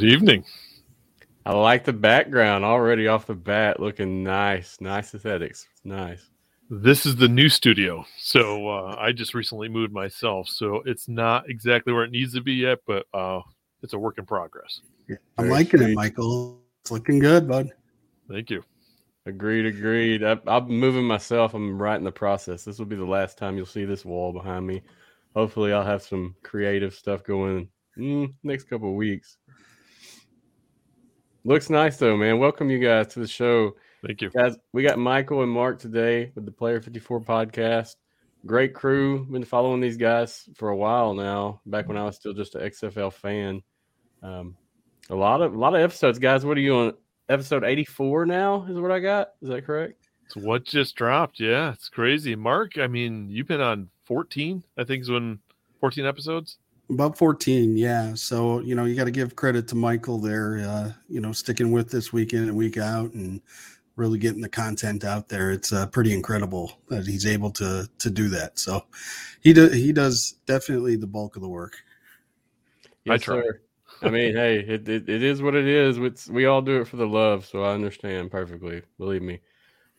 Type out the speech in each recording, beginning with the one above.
Good evening. I like the background already off the bat, looking nice. Nice aesthetics. Nice. This is the new studio. So uh, I just recently moved myself. So it's not exactly where it needs to be yet, but uh, it's a work in progress. I'm Very liking sweet. it, Michael. It's looking good, bud. Thank you. Agreed, agreed. I, I'm moving myself. I'm right in the process. This will be the last time you'll see this wall behind me. Hopefully, I'll have some creative stuff going mm, next couple of weeks. Looks nice though, man. Welcome you guys to the show. Thank you. Guys, we got Michael and Mark today with the Player 54 podcast. Great crew. Been following these guys for a while now, back when I was still just an XFL fan. Um, a lot of a lot of episodes, guys. What are you on? Episode 84 now is what I got. Is that correct? It's what just dropped. Yeah, it's crazy. Mark, I mean, you've been on 14, I think is when 14 episodes. About 14, yeah. So, you know, you got to give credit to Michael there, uh, you know, sticking with this week in and week out and really getting the content out there. It's uh, pretty incredible that he's able to to do that. So, he does he does definitely the bulk of the work. I try. I mean, hey, it, it, it is what it is. It's, we all do it for the love, so I understand perfectly. Believe me.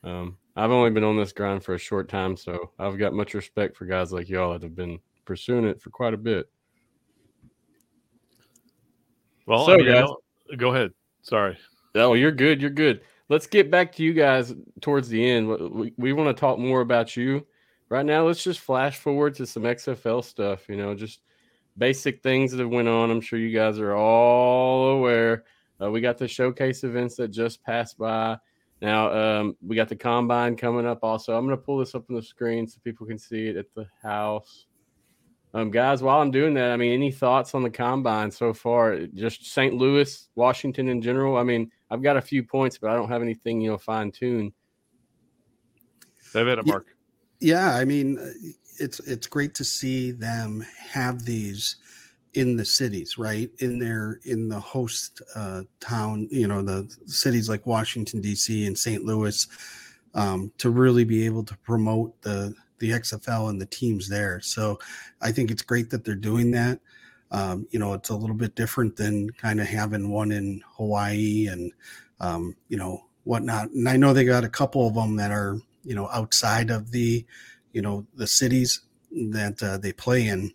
Um, I've only been on this grind for a short time, so I've got much respect for guys like y'all that have been pursuing it for quite a bit. Well, So, I mean, guys- go ahead. Sorry. Oh, you're good. You're good. Let's get back to you guys towards the end. We, we want to talk more about you. Right now, let's just flash forward to some XFL stuff, you know, just basic things that have went on. I'm sure you guys are all aware. Uh, we got the showcase events that just passed by. Now, um, we got the combine coming up also. I'm going to pull this up on the screen so people can see it at the house. Um, guys, while I'm doing that, I mean, any thoughts on the combine so far? Just St. Louis, Washington in general. I mean, I've got a few points, but I don't have anything, you know, fine tuned. Have at it, Mark. Yeah, I mean, uh, it's it's great to see them have these in the cities, right? In their in the host uh, town, you know, the cities like Washington D.C. and St. Louis, um, to really be able to promote the the XFL and the teams there. So, I think it's great that they're doing that. Um, you know, it's a little bit different than kind of having one in Hawaii and um, you know whatnot. And I know they got a couple of them that are you know outside of the you know the cities that uh, they play in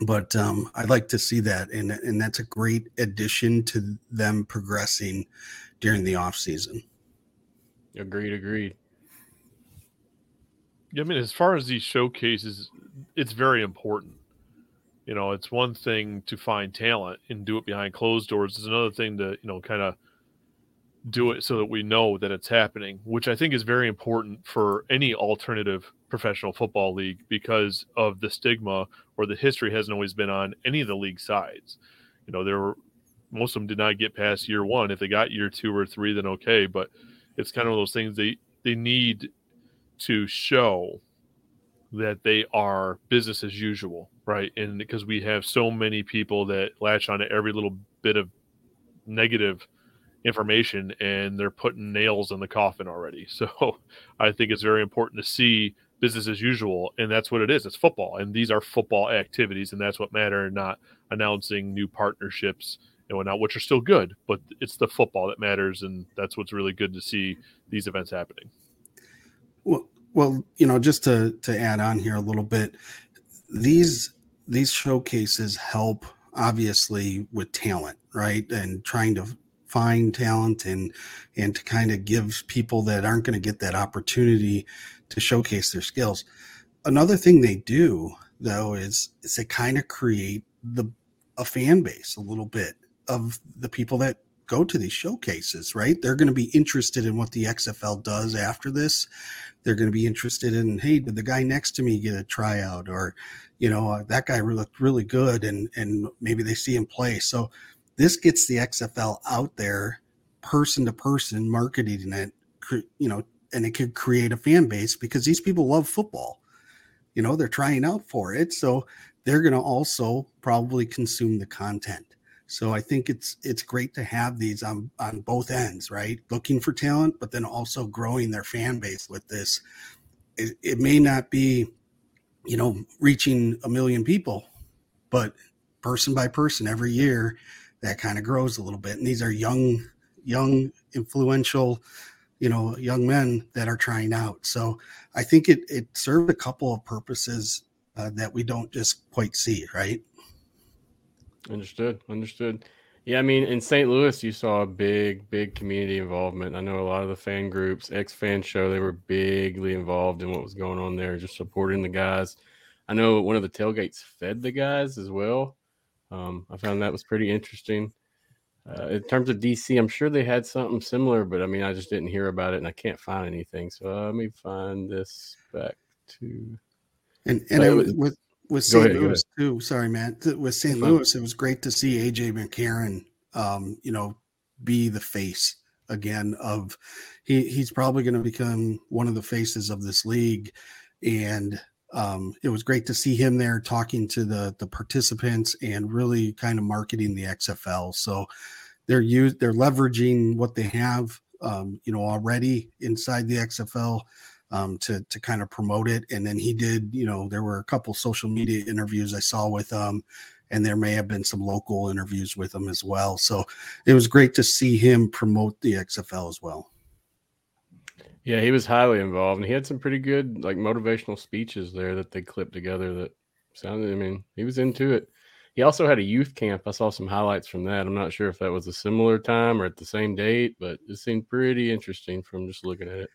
but um, i'd like to see that and and that's a great addition to them progressing during the off season Agreed, agreed. I mean, as far as these showcases, it's very important. You know, it's one thing to find talent and do it behind closed doors. It's another thing to, you know, kind of do it so that we know that it's happening, which I think is very important for any alternative professional football league because of the stigma or the history hasn't always been on any of the league sides. You know, there were most of them did not get past year one. If they got year two or three, then okay. But it's kind of those things they they need to show that they are business as usual, right? And because we have so many people that latch on to every little bit of negative information and they're putting nails in the coffin already. So I think it's very important to see business as usual. And that's what it is. It's football. And these are football activities. And that's what matter, not announcing new partnerships and whatnot, which are still good, but it's the football that matters. And that's what's really good to see these events happening. Well well you know just to to add on here a little bit these these showcases help obviously with talent right? And trying to find talent and and to kind of give people that aren't going to get that opportunity to showcase their skills. Another thing they do though is is they kind of create the a fan base a little bit of the people that go to these showcases right? They're going to be interested in what the xfl does after this. They're going to be interested in hey did the guy next to me get a tryout? Or you know uh, that guy looked really good and and maybe they see him play. So this gets the xfl out there person to person marketing it you know and it could create a fan base because these people love football. You know they're trying out for it. So they're going to also probably consume the content so i think it's it's great to have these on on both ends right looking for talent but then also growing their fan base with this it, it may not be you know reaching a million people but person by person every year that kind of grows a little bit. And these are young, young, influential, you know, young men that are trying out. So I think it it served a couple of purposes uh, that we don't just quite see, right? Understood. Understood. Yeah, I mean, in St. Louis, you saw a big, big community involvement. I know a lot of the fan groups, ex fan show, they were bigly involved in what was going on there, just supporting the guys. I know one of the tailgates fed the guys as well. Um, I found that was pretty interesting. Uh, in terms of DC, I'm sure they had something similar, but I mean, I just didn't hear about it and I can't find anything. So uh, let me find this back to. And and it was, with with St. Louis too. Sorry, man. With St. Louis, it was great to see AJ McCarron, um, you know, be the face again of he he's probably going to become one of the faces of this league, and um, it was great to see him there talking to the the participants and really kind of marketing the XFL. So they're used they're leveraging what they have, um, you know, already inside the XFL um, to to kind of promote it. And then he did, you know, there were a couple social media interviews I saw with him, and there may have been some local interviews with him as well. So it was great to see him promote the XFL as well. Yeah, he was highly involved, and he had some pretty good like motivational speeches there that they clipped together. That sounded. I mean, he was into it. He also had a youth camp. I saw some highlights from that. I'm not sure if that was a similar time or at the same date, but it seemed pretty interesting from just looking at it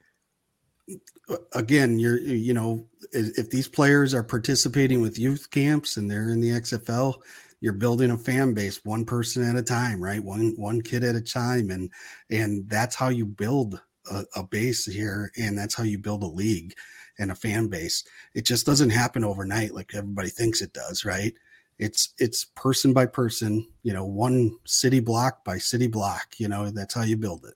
again, you're you know if these players are participating with youth camps and they're in the XFL, you're building a fan base one person at a time, right? One one kid at a time, and and that's how you build a, a base here, and that's how you build a league and a fan base. It just doesn't happen overnight like everybody thinks it does, right? It's it's person by person, you know, one city block by city block. You know, that's how you build it.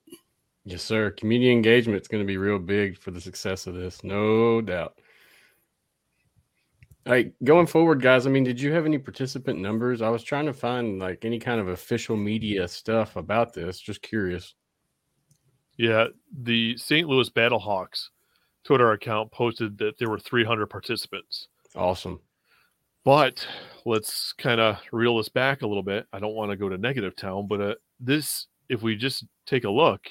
Yes, sir. Community engagement is going to be real big for the success of this, no doubt. All right, going forward, guys. I mean, did you have any participant numbers? I was trying to find like any kind of official media stuff about this. Just curious. Yeah, the St. Louis Battlehawks Twitter account posted that there were 300 participants. Awesome. But let's kind of reel this back a little bit. I don't want to go to negative town, but uh, this, if we just take a look,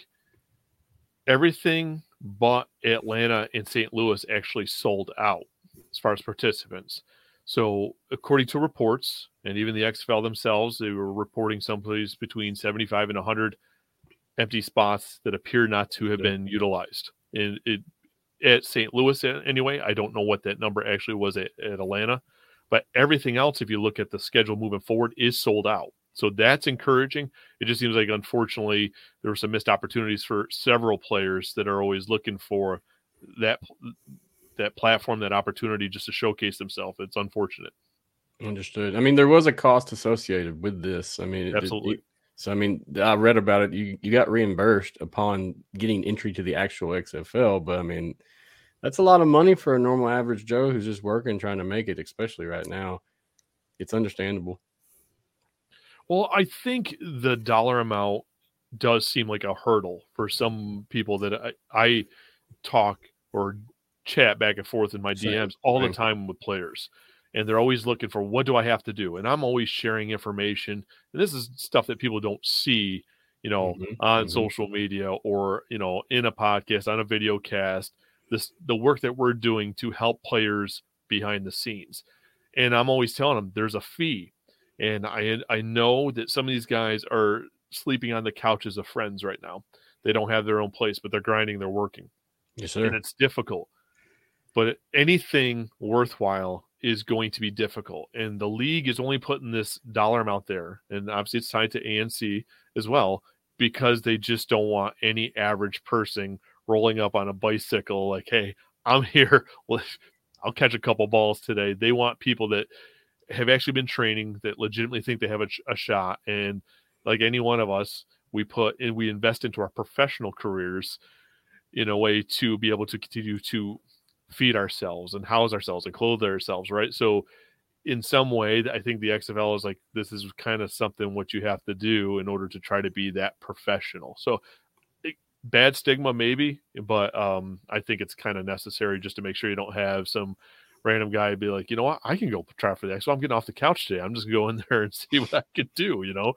everything but Atlanta and St. Louis actually sold out as far as participants. So, according to reports, and even the XFL themselves, they were reporting someplace between 75 and 100 empty spots that appear not to have been utilized. And it, at St. Louis, anyway, I don't know what that number actually was at, at Atlanta, but everything else, if you look at the schedule moving forward, is sold out. So that's encouraging. It just seems like, unfortunately, there were some missed opportunities for several players that are always looking for that that platform, that opportunity just to showcase themselves. It's unfortunate. Understood. I mean, there was a cost associated with this. I mean, absolutely. It, so I mean, I read about it. You you got reimbursed upon getting entry to the actual XFL, but I mean, that's a lot of money for a normal average Joe who's just working trying to make it, especially right now. It's understandable. Well, I think the dollar amount does seem like a hurdle for some people that I, I talk or chat back and forth in my DMs all the time with players. And they're always looking for what do I have to do? And I'm always sharing information. And this is stuff that people don't see, you know, mm-hmm. on mm-hmm. social media or, you know, in a podcast, on a video cast, this the work that we're doing to help players behind the scenes. And I'm always telling them there's a fee and I I know that some of these guys are sleeping on the couches of friends right now. They don't have their own place, but they're grinding, they're working. Yes, sir. And it's difficult. But anything worthwhile is going to be difficult. And the league is only putting this dollar amount there. And obviously it's tied to ANC as well, because they just don't want any average person rolling up on a bicycle like, hey, I'm here. I'll catch a couple balls today. They want people that have actually been training that legitimately think they have a, a shot and like any one of us we put and we invest into our professional careers in a way to be able to continue to feed ourselves and house ourselves and clothe ourselves right? So in some way i think the xfl is like this is kind of something what you have to do in order to try to be that professional. So bad stigma maybe but um, i think it's kind of necessary just to make sure you don't have some random guy would be like, you know what, I can go try for that. So I'm getting off the couch today. I'm just gonna go in there and see what I could do. You know,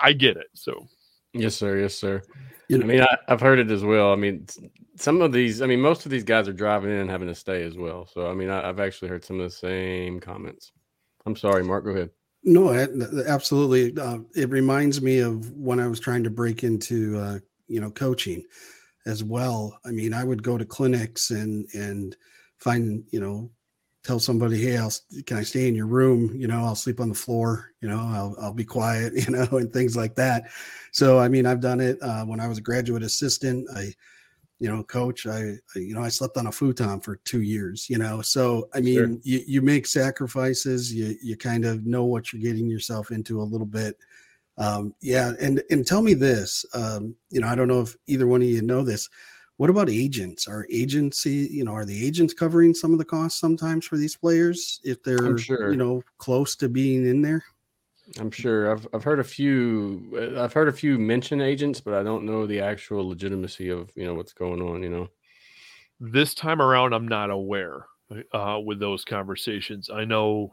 I get it. So yes, sir. Yes, sir. You know, I mean, I, have heard it as well. I mean, some of these, I mean, most of these guys are driving in and having to stay as well. So, I mean, I, have actually heard some of the same comments. I'm sorry, Mark. Go ahead. No, absolutely. Uh, it reminds me of when I was trying to break into, uh, you know, coaching as well. I mean, I would go to clinics and and find, you know, tell somebody, hey, I'll can I stay in your room? You know, I'll sleep on the floor. You know, I'll I'll be quiet. You know, and things like that. So, I mean, I've done it uh, when I was a graduate assistant. I, you know, coach. I, I, you know, I slept on a futon for two years. You know, so I mean, sure. you you make sacrifices. You you kind of know what you're getting yourself into a little bit. Um, yeah, and and tell me this. Um, you know, I don't know if either one of you know this. What about agents? Are agency, you know, are the agents covering some of the costs sometimes for these players if they're, sure. you know, close to being in there? I'm sure. I've I've heard a few. Uh, I've heard a few mention agents, but I don't know the actual legitimacy of you know what's going on. You know, this time around, I'm not aware uh, with those conversations. I know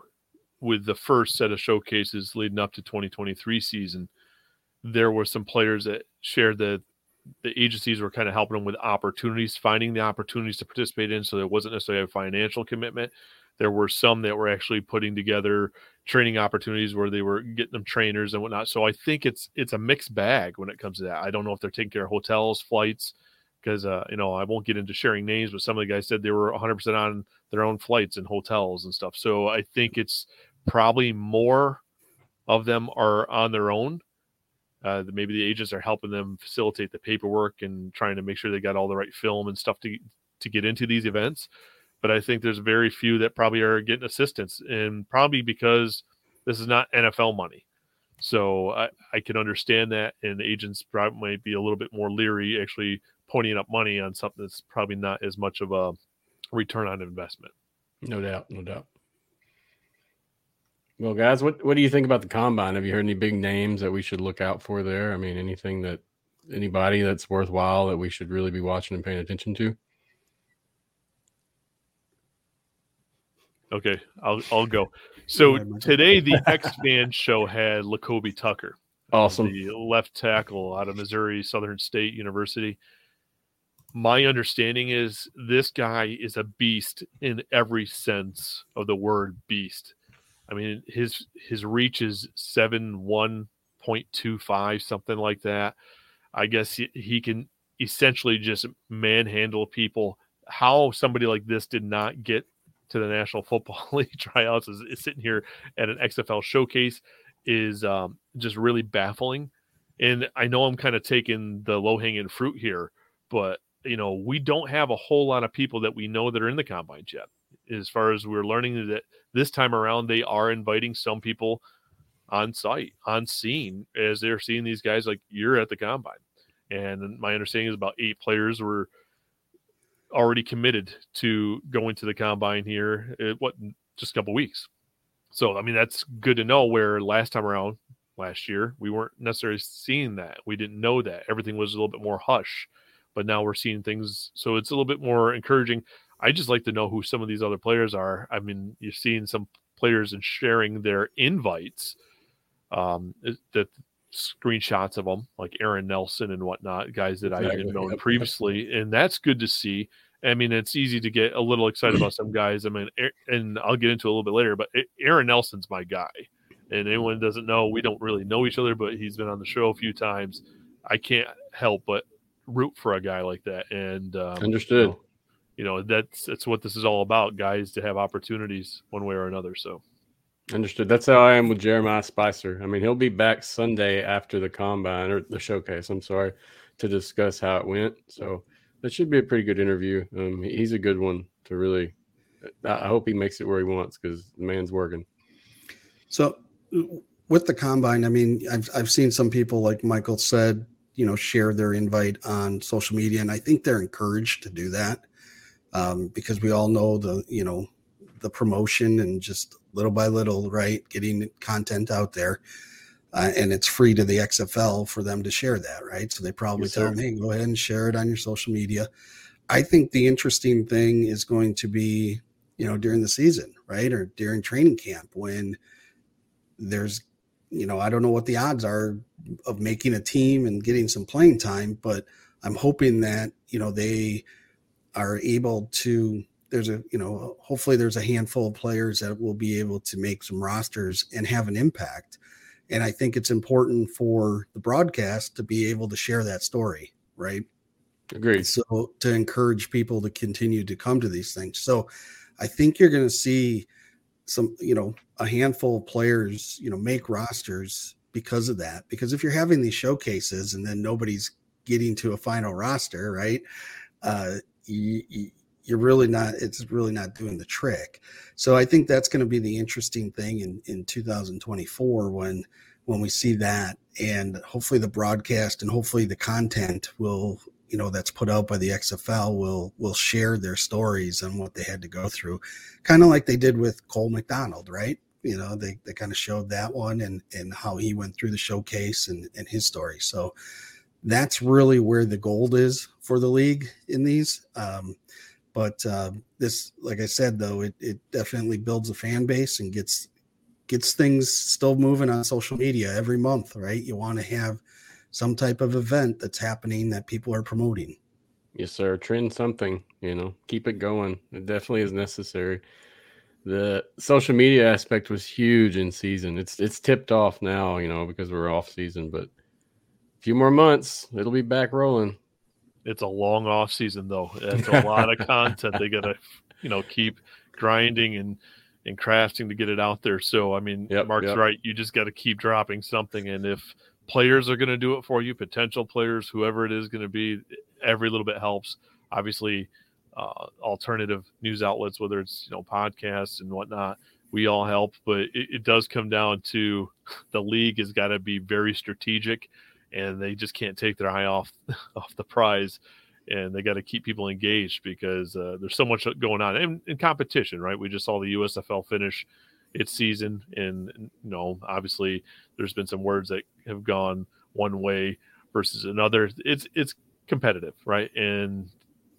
with the first set of showcases leading up to 2023 season, there were some players that shared that the agencies were kind of helping them with opportunities, finding the opportunities to participate in. So there wasn't necessarily a financial commitment. There were some that were actually putting together training opportunities where they were getting them trainers and whatnot. So I think it's it's a mixed bag when it comes to that. I don't know if they're taking care of hotels, flights, because uh, you know I won't get into sharing names, but some of the guys said they were 100% on their own flights and hotels and stuff. So I think it's probably more of them are on their own uh, maybe the agents are helping them facilitate the paperwork and trying to make sure they got all the right film and stuff to to get into these events. But I think there's very few that probably are getting assistance, and probably because this is not NFL money. So I, I can understand that, and agents probably might be a little bit more leery actually pointing up money on something that's probably not as much of a return on investment. No doubt, no doubt. Well, guys, what what do you think about the combine? Have you heard any big names that we should look out for there? I mean, anything that anybody that's worthwhile that we should really be watching and paying attention to? Okay, I'll I'll go. So today the X Man show had Lakobe Tucker, um, awesome, the left tackle out of Missouri Southern State University. My understanding is this guy is a beast in every sense of the word beast. I mean, his his reach is seven one point two five, something like that. I guess he, he can essentially just manhandle people. How somebody like this did not get to the National Football League tryouts is, is sitting here at an XFL showcase is um, just really baffling. And I know I'm kind of taking the low hanging fruit here, but you know we don't have a whole lot of people that we know that are in the combine yet as far as we're learning that this time around they are inviting some people on site on scene as they're seeing these guys like you're at the combine. And my understanding is about eight players were already committed to going to the combine here at, what just a couple weeks. So i mean that's good to know where last time around last year we weren't necessarily seeing that. We didn't know that. Everything was a little bit more hush but now we're seeing things. So it's a little bit more encouraging I just like to know who some of these other players are. I mean, you're seeing some players and sharing their invites, um, that screenshots of them, like Aaron Nelson and whatnot, guys that exactly. I didn't know previously, and that's good to see. I mean, it's easy to get a little excited about some guys. I mean, and I'll get into a little bit later, but Aaron Nelson's my guy. And anyone doesn't know, we don't really know each other, but he's been on the show a few times. I can't help but root for a guy like that. And um, understood. You know, you know that's that's what this is all about guys to have opportunities one way or another so. Understood. That's how i am with jeremiah spicer. I mean he'll be back sunday after the combine or the showcase i'm sorry to discuss how it went. So that should be a pretty good interview. Um, he's a good one to really i hope he makes it where he wants because the man's working. So with the combine i mean i've, I've seen some people like michael said you know share their invite on social media and i think they're encouraged to do that um, because we all know the you know the promotion and just little by little, right, getting content out there. Uh, and it's free to the XFL for them to share that, right? So they probably yes, tell them, hey, go ahead and share it on your social media. I think the interesting thing is going to be you know, during the season, right? Or during training camp when there's, you know, I don't know what the odds are of making a team and getting some playing time, but I'm hoping that, you know, they are able to there's a you know hopefully there's a handful of players that will be able to make some rosters and have an impact. And i think it's important for the broadcast to be able to share that story right? Agreed. so to encourage people to continue to come to these things. So i think you're going to see some you know a handful of players you know make rosters because of that. Because if you're having these showcases and then nobody's getting to a final roster right uh you, you're really not it's really not doing the trick. So i think that's going to be the interesting thing in in 2024 when when we see that. And hopefully the broadcast and hopefully the content will you know that's put out by the xfl will will share their stories and what they had to go through. Kind of like they did with cole mcdonald right? You know they, they kind of showed that one and and how he went through the showcase and and his story. So that's really where the gold is for the league in these um, but uh, this, like I said, though, it, it definitely builds a fan base and gets gets things still moving on social media every month, right? You want to have some type of event that's happening that people are promoting. Yes, sir. Trend something, you know, keep it going. It definitely is necessary. The social media aspect was huge in season. It's it's tipped off now, you know, because we're off season, but few more months, it'll be back rolling. It's a long off season though. It's a lot of content they gotta, you know, keep grinding and and crafting to get it out there. So I mean, Yep, Mark's yep. right. You just got to keep dropping something, and if players are going to do it for you, potential players, whoever it is going to be, every little bit helps. Obviously, uh, alternative news outlets, whether it's you know podcasts and whatnot, we all help. But it, it does come down to the league has got to be very strategic, and they just can't take their eye off off the prize. And they got to keep people engaged because uh, there's so much going on in, in competition, right? We just saw the USFL finish its season, and you know, obviously, there's been some words that have gone one way versus another. It's it's competitive, right? And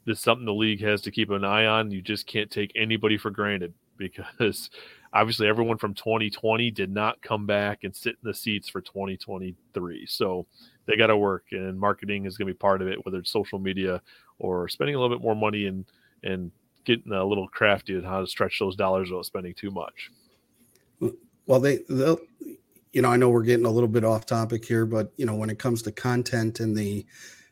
it's something the league has to keep an eye on. You just can't take anybody for granted because obviously everyone from 2020 did not come back and sit in the seats for 2023. So they got to work, and marketing is going to be part of it, whether it's social media or spending a little bit more money and and getting a little crafty on how to stretch those dollars without spending too much. Well, they, they'll, you know, I know we're getting a little bit off topic here, but you know, when it comes to content and the,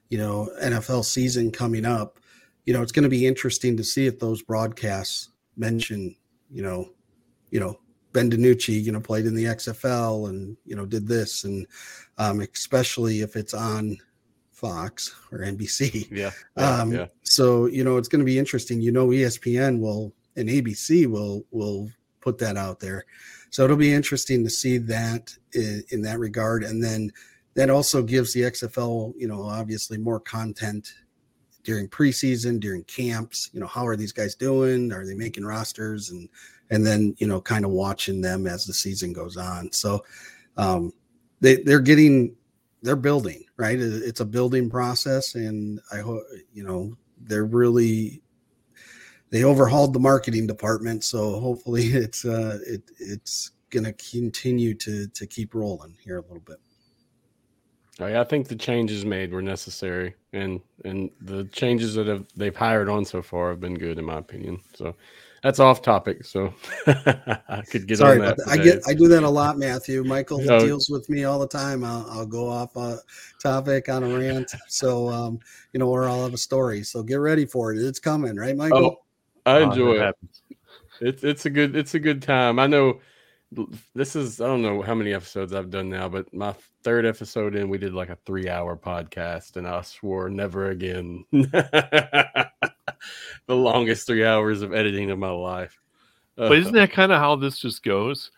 you know, NFL season coming up, you know, it's going to be interesting to see if those broadcasts mention, you know, you know, Ben DiNucci, you know, played in the XFL and you know did this, and um, especially if it's on Fox or NBC. Yeah. yeah, Um, yeah. So you know it's going to be interesting. You know, ESPN will and ABC will will put that out there. So it'll be interesting to see that in, in that regard, and then that also gives the XFL, you know, obviously more content during preseason, during camps. You know, how are these guys doing? Are they making rosters? And and then you know, kind of watching them as the season goes on. So um, they they're getting they're building right. It's a building process, and I hope you know they're really they overhauled the marketing department. So hopefully it's uh it it's to continue to to keep rolling here a little bit. Oh, I think the changes made were necessary, and and the changes that have they've hired on so far have been good in my opinion. So that's off topic. So I could get Sorry on about that. that. I get. I do that a lot, Matthew. Michael Oh. deals with me all the time. I'll, I'll go off a topic on a rant. So um, you know, or I'll have a story. So get ready for it. It's coming, right, Michael? Oh, I enjoy that it. It's it's a good it's a good time. I know this is I don't know how many episodes I've done now, but my third episode in we did like a three hour podcast, and I swore never again. the longest three hours of editing of my life. Uh, But isn't that kind of how this just goes?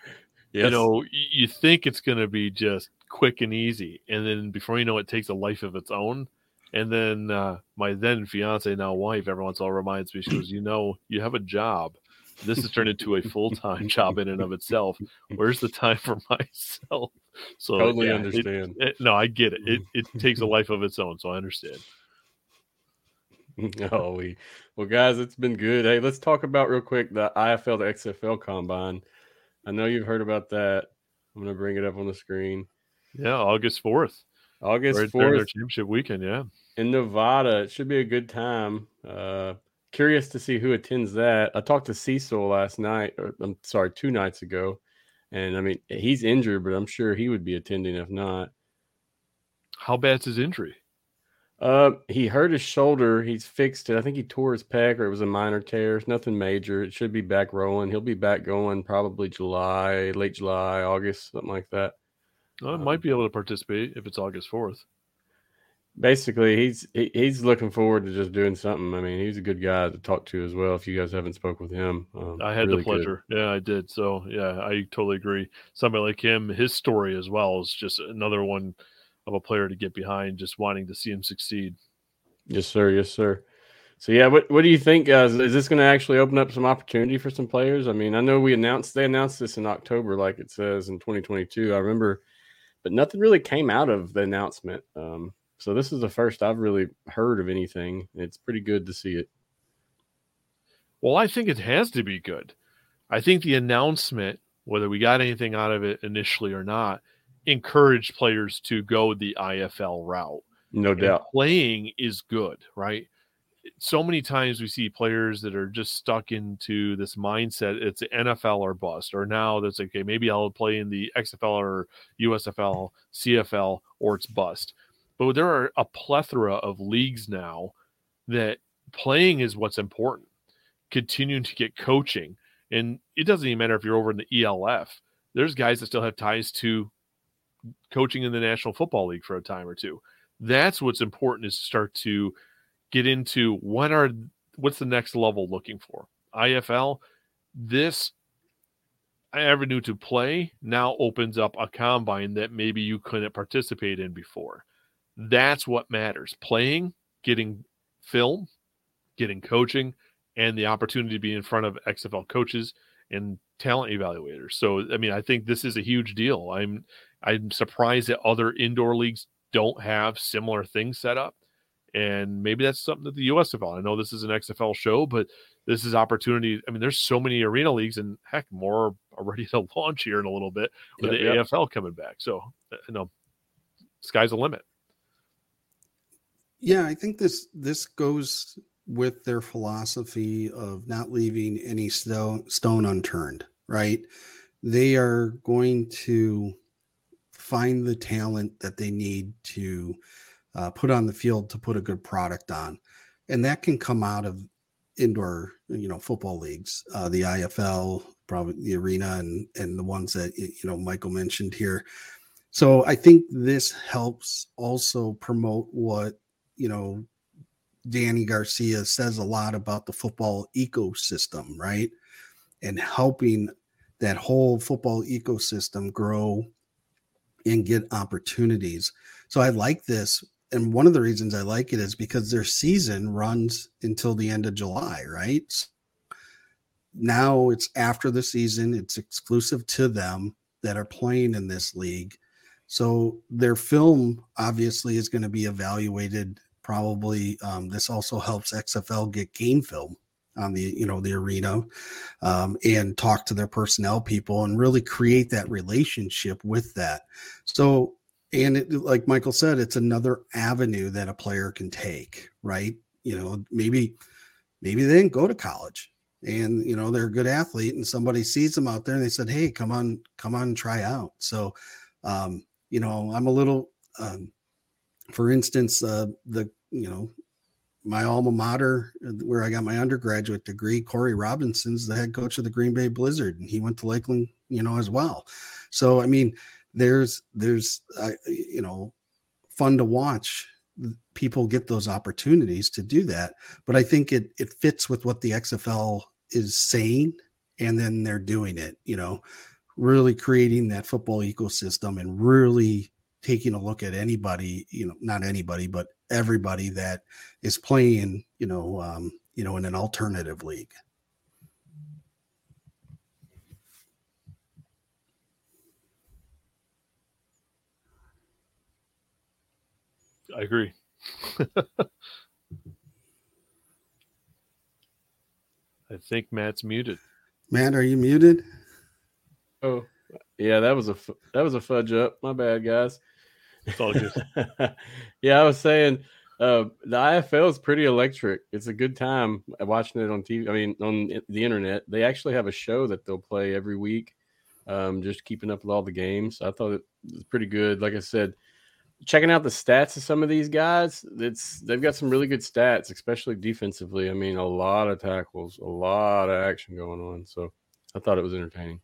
yes. You know, you think it's going to be just quick and easy, and then before you know it, it takes a life of its own. And then uh, my then fiance, now wife, every once in a while reminds me, she goes, "You know, you have a job. This has turned into a full time job in and of itself. Where's the time for myself?" So totally yeah, it- understand. it- no, I get it. It it takes a life of its own, so I understand. oh, we Well, guys, it's been good. Hey, let's talk about real quick the IFL to XFL combine. I know you've heard about that. I'm going to bring it up on the screen. Yeah, August 4th. August right 4th. Their championship weekend, yeah. In Nevada. It should be a good time. Uh, curious to see who attends that. I talked to Cecil last night, or I'm sorry, two nights ago. And I mean, he's injured, but I'm sure he would be attending if not. How bad's his injury? Uh, he hurt his shoulder. He's fixed it. I think he tore his pec, or it was a minor tear. It's nothing major. It should be back rolling. He'll be back going probably July, late July, August, something like that. Well, um, might be able to participate if it's August fourth. Basically, he's he, he's looking forward to just doing something. I mean, he's a good guy to talk to as well. If you guys haven't spoke with him, um, I had really the pleasure. Good. Yeah, I did. So yeah, I totally agree. Somebody like him, his story as well is just another one of a player to get behind, just wanting to see him succeed. Yes, sir. Yes, sir. So yeah, what what do you think, guys? Is this going to actually open up some opportunity for some players? I mean, I know we announced they announced this in October, like it says in 2022. I remember, but nothing really came out of the announcement. Um, so this is the first I've really heard of anything. It's pretty good to see it. Well, I think it has to be good. I think the announcement, whether we got anything out of it initially or not, encourage players to go the IFL route. No and doubt. Playing is good, right? So many times we see players that are just stuck into this mindset it's NFL or bust, or now that's okay, maybe I'll play in the XFL or USFL, CFL, or it's bust. But there are a plethora of leagues now that playing is what's important. Continuing to get coaching. And it doesn't even matter if you're over in the ELF. There's guys that still have ties to coaching in the National Football League for a time or two. That's what's important is to start to get into what are what's the next level looking for. IFL, this avenue to play now opens up a combine that maybe you couldn't participate in before. That's what matters. Playing, getting film, getting coaching, and the opportunity to be in front of XFL coaches and talent evaluators. So I mean, I think this is a huge deal. I'm I'm surprised that other indoor leagues don't have similar things set up. And maybe that's something that the USFL. I know this is an XFL show, but this is opportunity. I mean, there's so many arena leagues, and heck, more are ready to launch here in a little bit with yep, the yep. AFL coming back. So, uh, you know, sky's the limit. Yeah, I think this this goes with their philosophy of not leaving any stone stone unturned. Right? They are going to find the talent that they need to uh, put on the field to put a good product on, and that can come out of indoor, you know, football leagues, uh, the IFL, probably the arena, and and the ones that you know Michael mentioned here. So I think this helps also promote what you know Dany Garcia says a lot about the football ecosystem, right? And helping that whole football ecosystem grow and get opportunities. So I like this. And one of the reasons I like it is because their season runs until the end of July, right? Now it's after the season, it's exclusive to them that are playing in this league. So their film obviously is going to be evaluated. Probably um, this also helps XFL get game film on the you know the arena um, and talk to their personnel people and really create that relationship with that. So and it, like michael said it's another avenue that a player can take right? You know maybe maybe they didn't go to college and you know they're a good athlete and somebody sees them out there and they said hey come on come on try out. So um you know i'm a little um for instance uh the you know my alma mater, uh, where I got my undergraduate degree, Corey Roberson's the head coach of the Green Bay Blizzard, and he went to Lakeland, you know, as well. So, I mean, there's, there's, uh, you know, fun to watch people get those opportunities to do that. But I think it it fits with what the XFL is saying, and then they're doing it. You know, really creating that football ecosystem and really taking a look at anybody, you know, not anybody, but everybody that is playing, you know, um, you know, in an alternative league. I agree. I think Matt's muted. Matt, are you muted? Oh, yeah, that was a that was a fudge up. My bad, guys. It's all good. yeah, I was saying uh, the IFL is pretty electric. It's a good time watching it on TV. I mean, on the internet. They actually have a show that they'll play every week, um, just keeping up with all the games. I thought it was pretty good. Like I said, checking out the stats of some of these guys, it's they've got some really good stats, especially defensively. I mean, a lot of tackles, a lot of action going on. So I thought it was entertaining.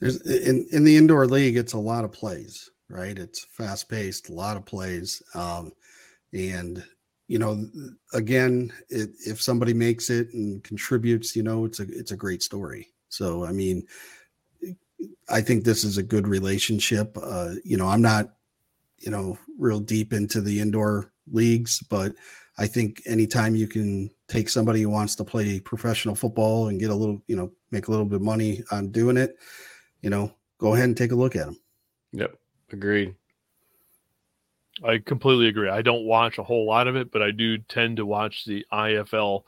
There's in in the indoor league, it's a lot of plays, right? It's fast paced, a lot of plays, um, and you know, again, it, if somebody makes it and contributes, you know, it's a it's a great story. So, I mean, I think this is a good relationship. Uh, you know, I'm not you know, real deep into the indoor leagues, but I think anytime you can take somebody who wants to play professional football and get a little, you know, make a little bit of money on doing it, you know, go ahead and take a look at them. Yep. Agreed. I completely agree. I don't watch a whole lot of it, but I do tend to watch the IFL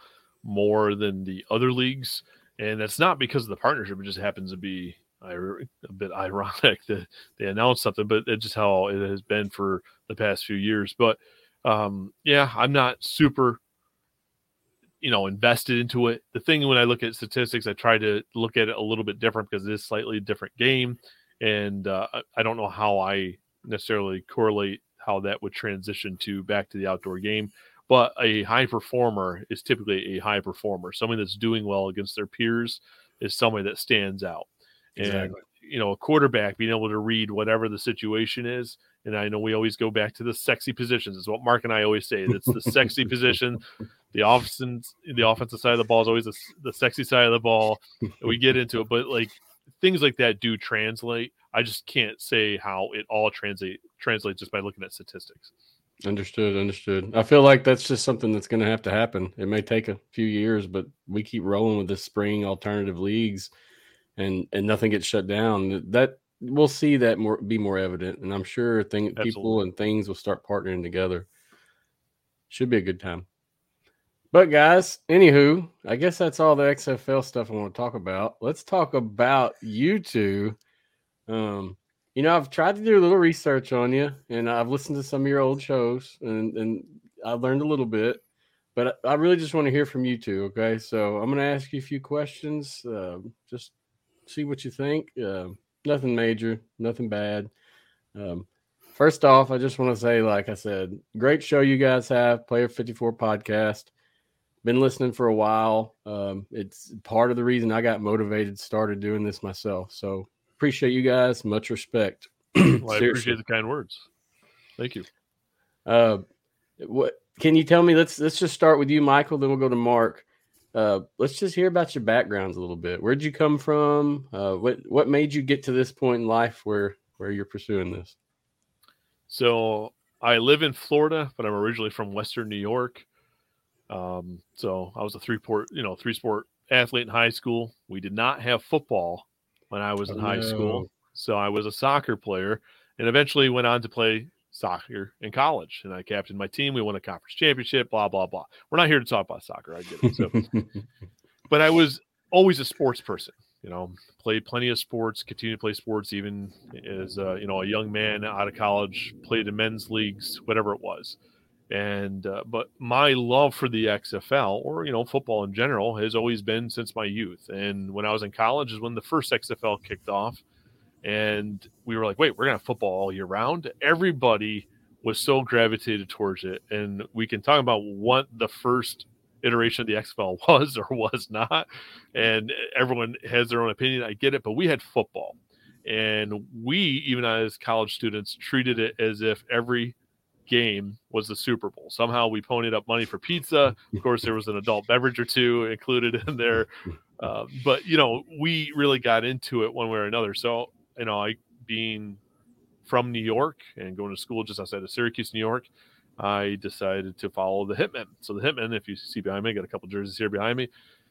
more than the other leagues. And that's not because of the partnership. It just happens to be a bit ironic that they announced something, but it's just how it has been for the past few years. But um, yeah, I'm not super, you know, invested into it. The thing when I look at statistics, I try to look at it a little bit different because it is slightly different game, and uh, I don't know how I necessarily correlate how that would transition to back to the outdoor game. But a high performer is typically a high performer. Someone that's doing well against their peers is somebody that stands out. Exactly. And you know, a quarterback being able to read whatever the situation is. And I know we always go back to the sexy positions. Is what Mark and I always say. It's the sexy position. The offense, the offensive side of the ball is always the, the sexy side of the ball. We get into it, but like things like that do translate. I just can't say how it all translate translates just by looking at statistics. Understood, understood. I feel like that's just something that's going to have to happen. It may take a few years, but we keep rolling with the spring alternative leagues and and nothing gets shut down, that we'll see that more be more evident. And I'm sure thing, people and things will start partnering together. Should be a good time. But guys, anywho, I guess that's all the XFL stuff I want to talk about. Let's talk about you two. Um, you know, I've tried to do a little research on you, and I've listened to some of your old shows, and and I've learned a little bit. But I really just want to hear from you two. Okay, so I'm going to ask you a few questions. Uh, just see what you think. Uh, nothing major, nothing bad. Um, first off, I just want to say, like I said, great show you guys have, Player 54 podcast. Been listening for a while. Um, it's part of the reason I got motivated, started doing this myself. So appreciate you guys. Much respect. well, I appreciate the kind words. Thank you. Uh, what can you tell me? Let's let's just start with you, Michael. Then we'll go to Mark. Uh, let's just hear about your backgrounds a little bit. Where'd you come from? Uh, what what made you get to this point in life where where you're pursuing this? So I live in Florida, but I'm originally from Western New York. Um, so I was a three port, you know, three sport athlete in high school. We did not have football when I was in oh, high school, so I was a soccer player, and eventually went on to play soccer in college and I captained my team. We won a conference championship, blah, blah, blah. We're not here to talk about soccer. I get it. So, but I was always a sports person, you know, played plenty of sports, continued to play sports even as, uh, you know, a young man out of college, played in men's leagues, whatever it was. And, uh, but my love for the XFL or, you know, football in general has always been since my youth. And when I was in college is when the first XFL kicked off and we were like, wait, we're gonna have football all year round. Everybody was so gravitated towards it, and we can talk about what the first iteration of the XFL was or was not, and everyone has their own opinion. I get it, but we had football, and we even as college students treated it as if every game was the Super Bowl. Somehow we ponied up money for pizza. Of course, there was an adult beverage or two included in there. Uh, but, you know, we really got into it one way or another. So you know, I being from New York and going to school just outside of Syracuse, New York, I decided to follow the Hitmen. So the Hitmen, if you see behind me, I got a couple jerseys here behind me.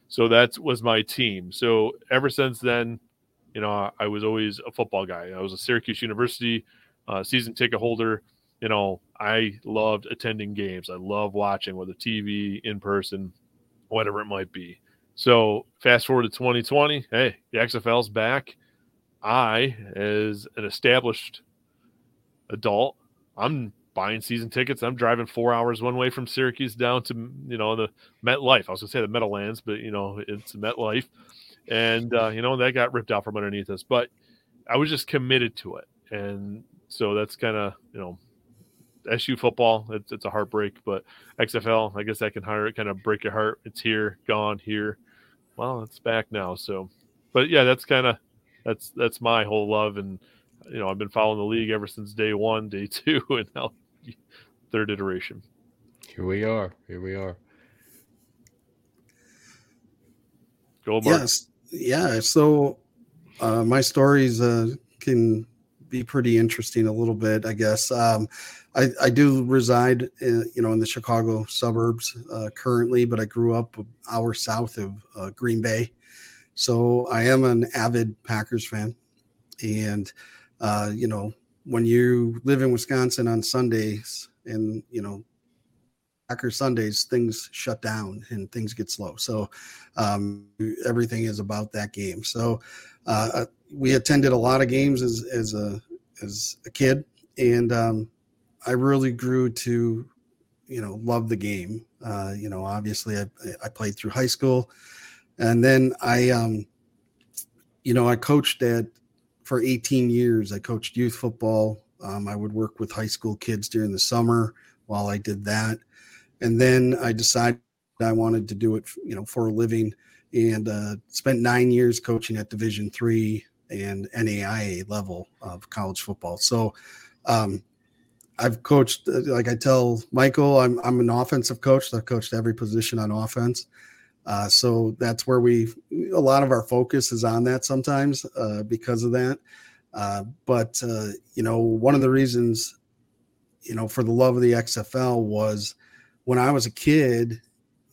So that was my team. So ever since then, you know, I was always a football guy. I was a Syracuse University uh, season ticket holder. You know, I loved attending games. I love watching, whether TV, in person, whatever it might be. So fast forward to 2020. Hey, the XFL's back. I, as an established adult, I'm buying season tickets. I'm driving four hours one way from Syracuse down to you know the MetLife. I was gonna say the Meadowlands, but you know it's MetLife, and uh, you know that got ripped out from underneath us. But I was just committed to it, and so that's kind of you know SU football. It's it's a heartbreak, but XFL, I guess that can hire, kind of break your heart. It's here, gone here. Well, it's back now. So, but yeah, that's kind of that's that's my whole love, and you know I've been following the league ever since day one, day two, and now third iteration. Here we are. Here we are. Go, Mark. Yes. Yeah. So uh, my stories uh, can be pretty interesting a little bit, I guess. Um, I, I do reside, in, you know, in the Chicago suburbs uh, currently, but I grew up an hour south of uh, Green Bay, so I am an avid Packers fan. And uh, you know, when you live in Wisconsin on Sundays, and you know, Packers Sundays, things shut down and things get slow. So um, everything is about that game. So uh, we attended a lot of games as as a as a kid, and um, I really grew to you know love the game. Uh, you know, obviously I I played through high school, and then I um, you know I coached at for 18 years. I coached youth football. Um, I would work with high school kids during the summer while I did that, and then I decided I wanted to do it you know for a living and uh, spent nine years coaching at Division three and NAIA level of college football. So um, I've coached, uh, like I tell Michael, I'm, I'm an offensive coach. I've coached every position on offense. Uh, so that's where we, a lot of our focus is on that sometimes uh, because of that. Uh, but, uh, you know, one of the reasons, you know, for the love of the XFL was when I was a kid,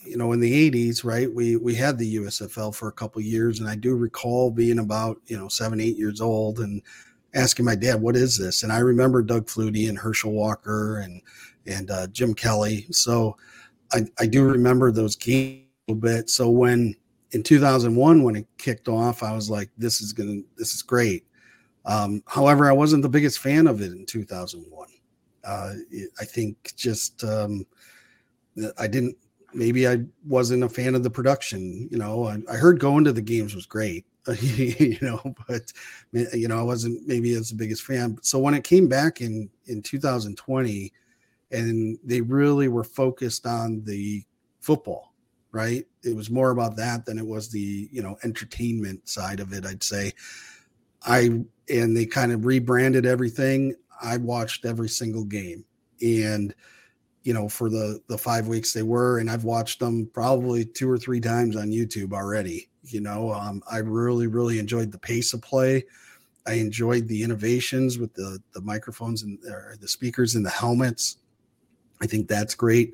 you know in the 80s right we we had the usfl for a couple years and i do recall being about you know seven eight years old and asking my dad what is this? And i remember doug flutie and herschel walker and and uh, jim kelly. So I, I do remember those games a little bit. So when in 2001 when it kicked off i was like this is gonna this is great. Um, however i wasn't the biggest fan of it in 2001 uh, i think just um, i didn't maybe I wasn't a fan of the production. You know, I, I heard going to the games was great, you know, but you know, I wasn't maybe as the biggest fan. So when it came back in in 2020, and they really were focused on the football, right? It was more about that than it was the you know entertainment side of it. I'd say. I and they kind of rebranded everything. I watched every single game and you know, for the the five weeks they were, and I've watched them probably two or three times on YouTube already. You know, um, I really really enjoyed the pace of play. I enjoyed the innovations with the the microphones and the speakers and the helmets. I think that's great.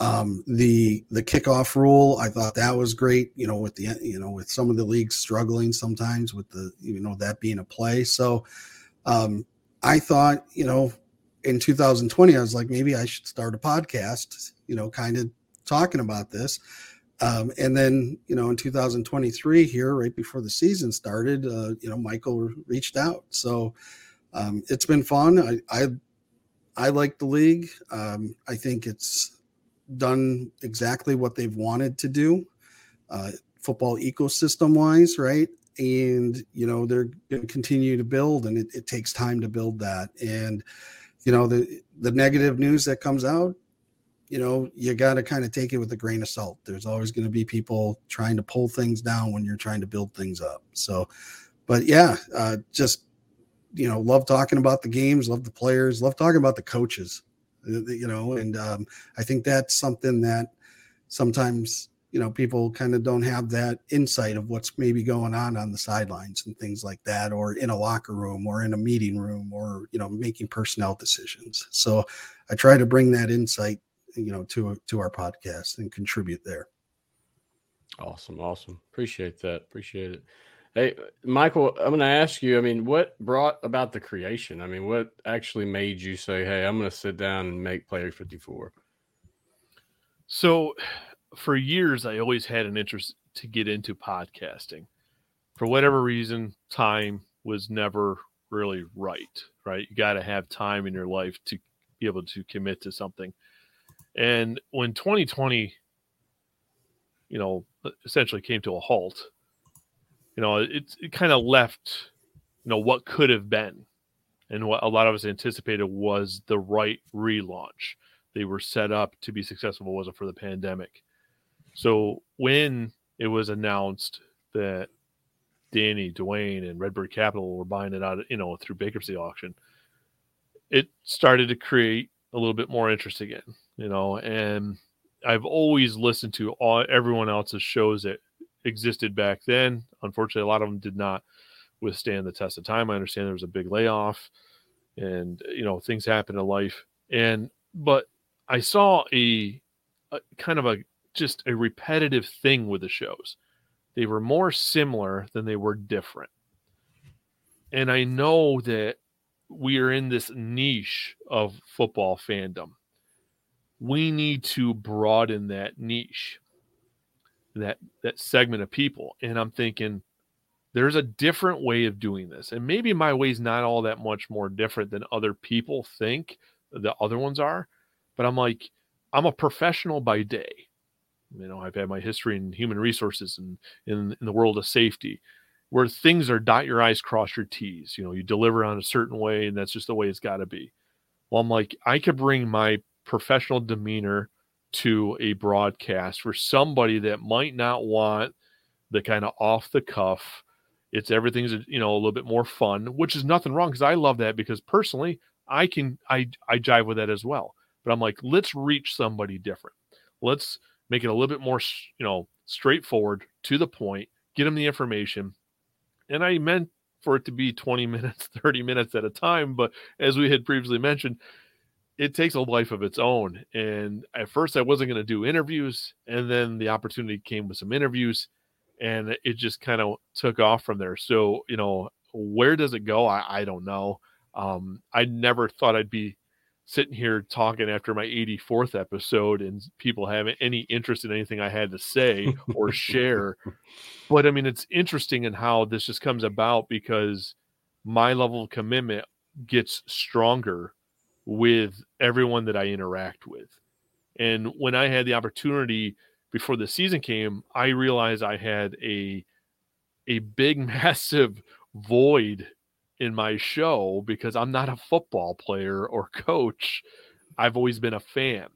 Um, the the kickoff rule, I thought that was great. You know, with the you know with some of the leagues struggling sometimes with the you know that being a play. So um, I thought you know in 2020, I was like, maybe I should start a podcast, you know, kind of talking about this. Um, and then, you know, in 2023 here, right before the season started, uh, you know, Michael reached out. So um, it's been fun. I, I, I like the league. Um, I think it's done exactly what they've wanted to do, uh, football ecosystem wise, right? And, you know, they're going to continue to build and it, it takes time to build that. And, you know the the negative news that comes out you know you got to kind of take it with a grain of salt. There's always going to be people trying to pull things down when you're trying to build things up. So but yeah uh, just you know love talking about the games love the players love talking about the coaches uh, you know and um, i think that's something that sometimes you know people kind of don't have that insight of what's maybe going on on the sidelines and things like that or in a locker room or in a meeting room or you know making personnel decisions. So i try to bring that insight you know to to our podcast and contribute there awesome awesome appreciate that appreciate it hey michael i'm going to ask you i mean what brought about the creation i mean what actually made you say hey i'm going to sit down and make player 54 so for years, I always had an interest to get into podcasting. For whatever reason, time was never really right, right? You got to have time in your life to be able to commit to something. And when 2020, you know, essentially came to a halt, you know, it, it kind of left, you know, what could have been. And what a lot of us anticipated was the right relaunch. They were set up to be successful, wasn't for the pandemic. So when it was announced that Dany, Dwayne, and Redbird Capital were buying it out, you know, through bankruptcy auction, it started to create a little bit more interest again, you know. And I've always listened to all everyone else's shows that existed back then. Unfortunately, a lot of them did not withstand the test of time. I understand there was a big layoff, and you know things happen in life. And but I saw a, a kind of a just a repetitive thing with the shows. They were more similar than they were different. And I know that we are in this niche of football fandom. We need to broaden that niche, that that segment of people. And I'm thinking there's a different way of doing this. And maybe my way is not all that much more different than other people think the other ones are. But I'm like, I'm a professional by day. You know, I've had my history in human resources and in, in the world of safety, where things are dot your I's, cross your T's. You know, you deliver on a certain way, and that's just the way it's got to be. Well, I'm like, I could bring my professional demeanor to a broadcast for somebody that might not want the kind of off the cuff. It's everything's you know a little bit more fun, which is nothing wrong because I love that because personally I can I I jive with that as well. But I'm like, let's reach somebody different. Let's make it a little bit more, you know, straightforward, to the point, get them the information. And I meant for it to be 20 minutes, 30 minutes at a time. But as we had previously mentioned, it takes a life of its own. And at first, I wasn't going to do interviews. And then the opportunity came with some interviews, and it just kind of took off from there. So, you know, where does it go? I, I don't know. Um, I never thought I'd be sitting here talking after my 84th episode and people having any interest in anything I had to say or share. But I mean, it's interesting in how this just comes about because my level of commitment gets stronger with everyone that I interact with. And when I had the opportunity before the season came, I realized I had a a big massive void in my show because I'm not a football player or coach. I've always been a fan.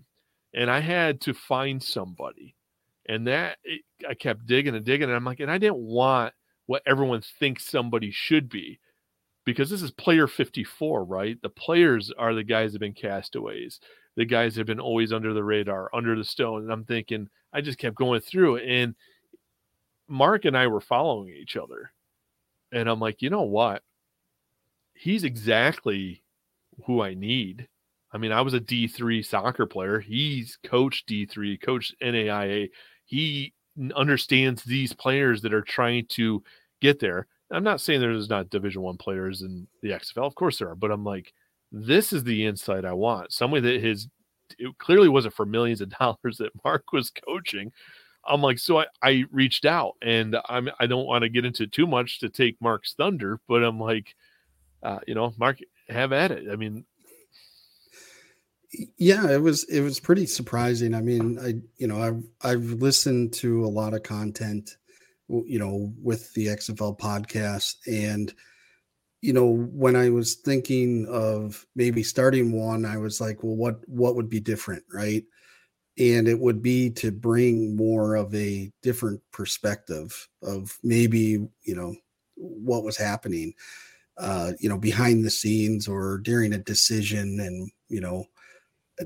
And I had to find somebody. And that eh, I kept digging and digging. And I'm like, and I didn't want what everyone thinks somebody should be because this is player 54, right? The players are the guys that have been castaways, the guys have been always under the radar, under the stone. And I'm thinking, I just kept going through. And Mark and I were following each other. And I'm like, you know what? he's exactly who I need. I mean, I was a D3 soccer player. He's coached D3, coached NAIA. He understands these players that are trying to get there. I'm not saying there's not Division One players in the XFL. Of course there are, but I'm like, this is the insight I want. Somebody that his it clearly wasn't for millions of dollars that Mark was coaching. I'm like, so I, I reached out and I'm I don't want to get into too much to take Mark's thunder, but I'm like, uh, you know, Mark, have at it. I mean, yeah, it was it was pretty surprising. I mean, I you know I've I've listened to a lot of content, you know, with the XFL podcast, and you know when I was thinking of maybe starting one, I was like, well, what what would be different, right? And it would be to bring more of a different perspective of maybe you know what was happening uh, you know, behind the scenes or during a decision, and you know,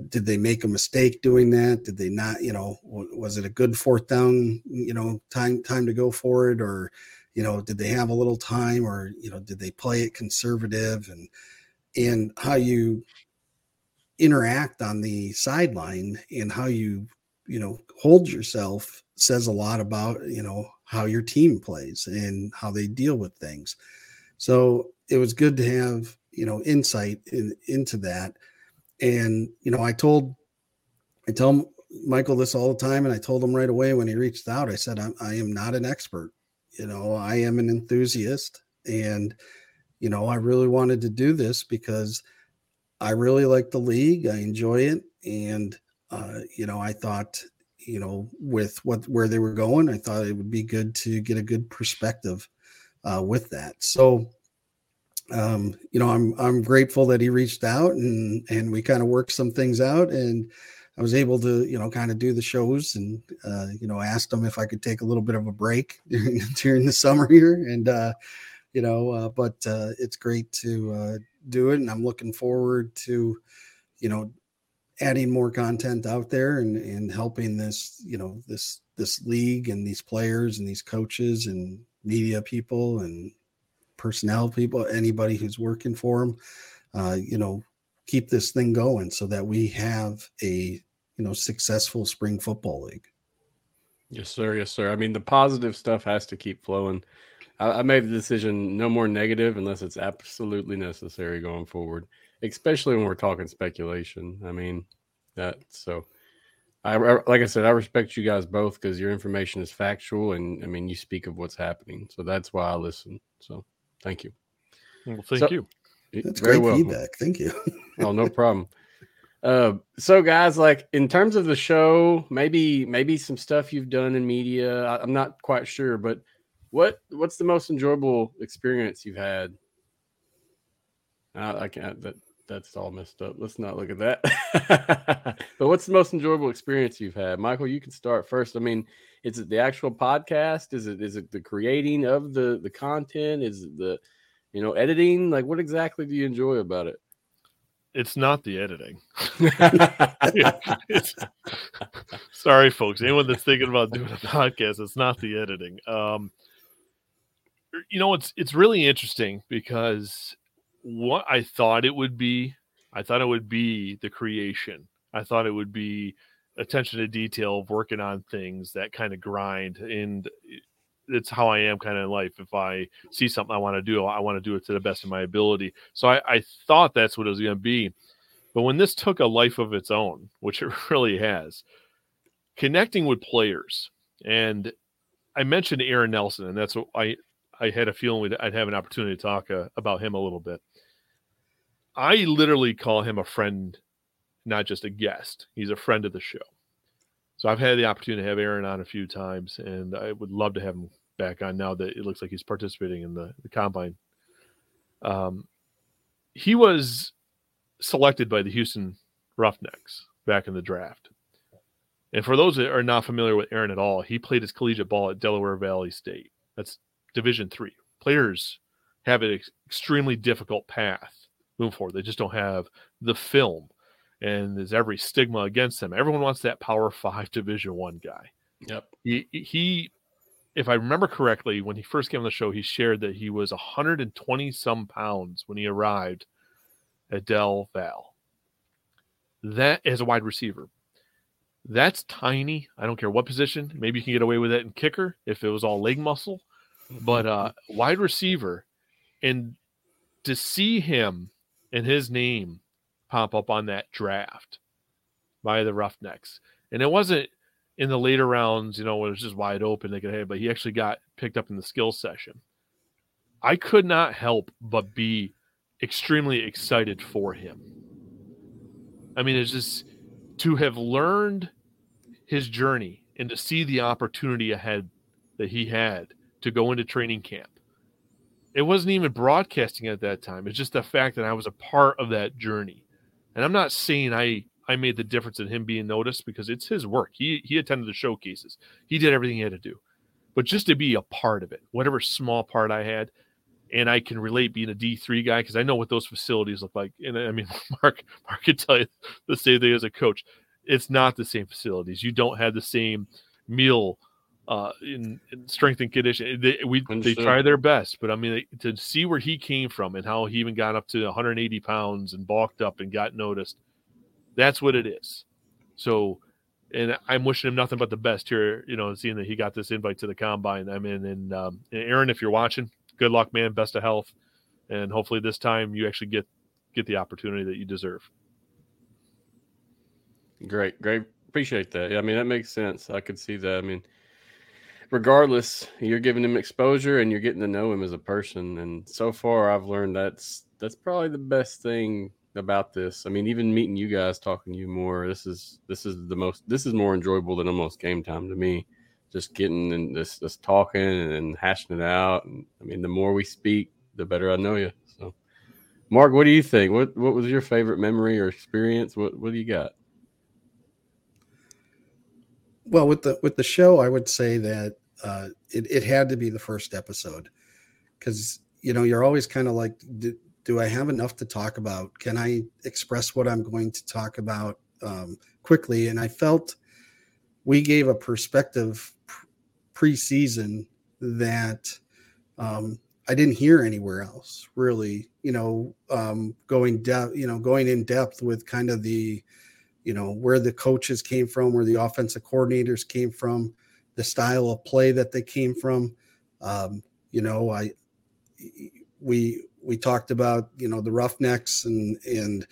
did they make a mistake doing that? Did they not? You know, was it a good fourth down? You know, time time to go for it, or you know, did they have a little time, or you know, did they play it conservative, and and how you interact on the sideline and how you you know hold yourself says a lot about you know how your team plays and how they deal with things so it was good to have you know insight in, into that and you know i told i tell Michael this all the time, and I told him right away when he reached out. I said, I'm, I am not an expert. You know, I am an enthusiast, and you know, I really wanted to do this because I really like the league. I enjoy it, and uh, you know, I thought, you know, with what where they were going, I thought it would be good to get a good perspective uh, with that. So um, you know, I'm I'm grateful that he reached out and and we kind of worked some things out and I was able to, you know, kind of do the shows and uh, you know, asked him if I could take a little bit of a break during, during the summer here and uh, you know, uh, but uh, it's great to uh, do it and I'm looking forward to, you know, adding more content out there and and helping this, you know, this this league and these players and these coaches and media people and personnel people, anybody who's working for them, uh, you know, keep this thing going so that we have a you know successful spring football league. Yes, sir. Yes, sir. I mean, the positive stuff has to keep flowing. I, I made the decision no more negative unless it's absolutely necessary going forward, especially when we're talking speculation. I mean, that so. I, like I said, I respect you guys both because your information is factual, and I mean, you speak of what's happening, so that's why I listen. So, Thank you. Well, thank so, you. That's Very great feedback. Thank you. oh, no problem. Uh, so guys, like in terms of the show, maybe maybe some stuff you've done in media. I, am not quite sure, but what what's the most enjoyable experience you've had? I, I can't. That that's all messed up. Let's not look at that. but what's the most enjoyable experience you've had, Michael? You can start first. I mean, is it the actual podcast? Is it is it the creating of the the content? Is it the you know editing? Like, what exactly do you enjoy about it? It's not the editing. sorry, folks. Anyone that's thinking about doing a podcast, it's not the editing. Um, you know, it's it's really interesting because what I thought it would be, I thought it would be the creation. I thought it would be attention to detail working on things that kind of grind and it's how I am kind of in life. If I see something I want to do, I want to do it to the best of my ability. So I, I thought that's what it was going to be. But when this took a life of its own, which it really has, connecting with players, and I mentioned Aaron Nelson, and that's what I I had a feeling I'd have an opportunity to talk uh, about him a little bit. I literally call him a friend, not just a guest. He's a friend of the show. So I've had the opportunity to have Aaron on a few times, and I would love to have him back on now that it looks like he's participating in the, the combine. Um, he was selected by the Houston Roughnecks back in the draft. And for those that are not familiar with Aaron at all, he played his collegiate ball at Delaware Valley State. That's Division three. Players have an extremely difficult path moving forward. They just don't have the film, and there's every stigma against them. Everyone wants that Power Five Division One guy. Yep. He, he, if I remember correctly, when he first came on the show, he shared that he was 120 some pounds when he arrived at Del Val. That as a wide receiver. That's tiny. I don't care what position. Maybe you can get away with it in kicker if it was all leg muscle. But uh wide receiver and to see him and his name pop up on that draft by the Roughnecks. And it wasn't in the later rounds, you know, when it was just wide open, they could have, but he actually got picked up in the skills session. I could not help but be extremely excited for him. I mean, it's just to have learned his journey and to see the opportunity ahead that he had to go into training camp it wasn't even broadcasting at that time. It's just the fact that I was a part of that journey. And I'm not saying I I made the difference in him being noticed because it's his work. He he attended the showcases. He did everything he had to do. But just to be a part of it, whatever small part I had, and I can relate being a D3 guy because I know what those facilities look like. And I mean, Mark Mark could tell you the same thing as a coach. It's not the same facilities. You don't have the same meal uh, in, in, strength and condition. They, we they try their best, but I mean to see where he came from and how he even got up to 180 pounds and bulked up and got noticed. That's what it is. So, and I'm wishing him nothing but the best here. You know, seeing that he got this invite to the combine. I mean, and, um, and Aaron, if you're watching, good luck, man. Best of health, and hopefully this time you actually get get the opportunity that you deserve. Great, great Appreciate that. Yeah, I mean that makes sense. I could see that. I mean, regardless, you're giving him exposure and you're getting to know him as a person. And so far, I've learned that's that's probably the best thing about this. I mean, even meeting you guys, talking to you more, this is this is the most this is more enjoyable than almost game time to me. Just getting and just, just talking and hashing it out. And I mean, the more we speak, the better I know you. So, Mark, what do you think? What what was your favorite memory or experience? What what do you got? Well, with the with the show, I would say that uh, it it had to be the first episode because you know you're always kind of like, do, do, I have enough to talk about? Can I express what I'm going to talk about um, quickly? And I felt we gave a perspective preseason that um, I didn't hear anywhere else. Really, you know, um, going depth, you know, going in depth with kind of the you know where the coaches came from where the offensive coordinators came from the style of play that they came from. Um, you know i we we talked about you know the roughnecks and and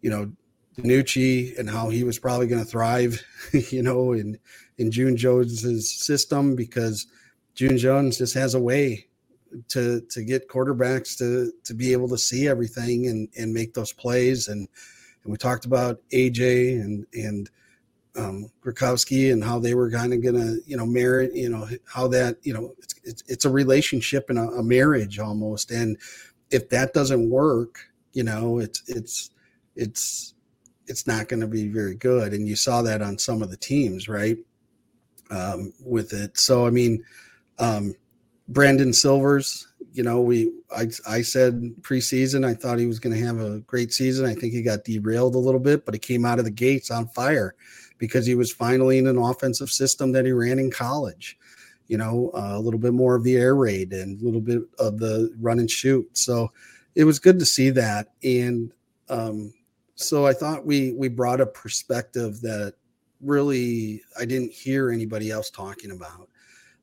you know DiNucci and how he was probably going to thrive you know in in June Jones's system because June Jones just has a way to to get quarterbacks to to be able to see everything and and make those plays and and we talked about AJ and and um, Gradkowski and how they were kind of going to, you know, merit, you know, how that, you know, it's it's, it's a relationship and a, a, marriage almost. And if that doesn't work, you know, it's it's it's it's not going to be very good. And you saw that on some of the teams, right? Um, with it. So I mean, um, Brandon Silvers, you know, we I I said preseason I thought he was going to have a great season. I think he got derailed a little bit, but he came out of the gates on fire because he was finally in an offensive system that he ran in college. You know, uh, a little bit more of the air raid and a little bit of the run and shoot. So it was good to see that. And um, so I thought we we brought a perspective that really I didn't hear anybody else talking about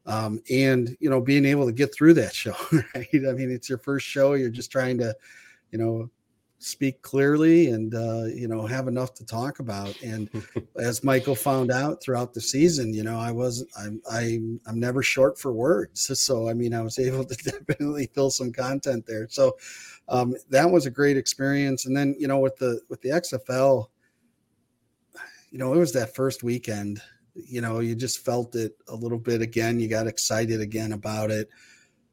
um, and you know being able to get through that show right? I mean it's your first show you're just trying to you know speak clearly and uh, you know have enough to talk about. And as michael found out throughout the season you know i was i'm i'm, I'm never short for words. So i mean i was able to definitely fill some content there. So um, that was a great experience. And then you know with the with the xfl you know it was that first weekend you know, you just felt it a little bit again. You got excited again about it.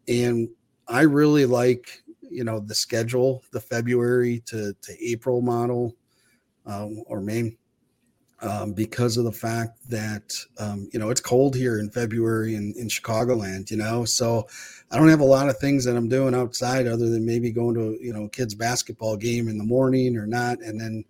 And I really like, you know, the schedule, the February to, to April model um, or May, um, because of the fact that, um, you know, it's cold here in February in, in Chicagoland, you know, so I don't have a lot of things that I'm doing outside other than maybe going to, you know, kids basketball game in the morning or not. And then,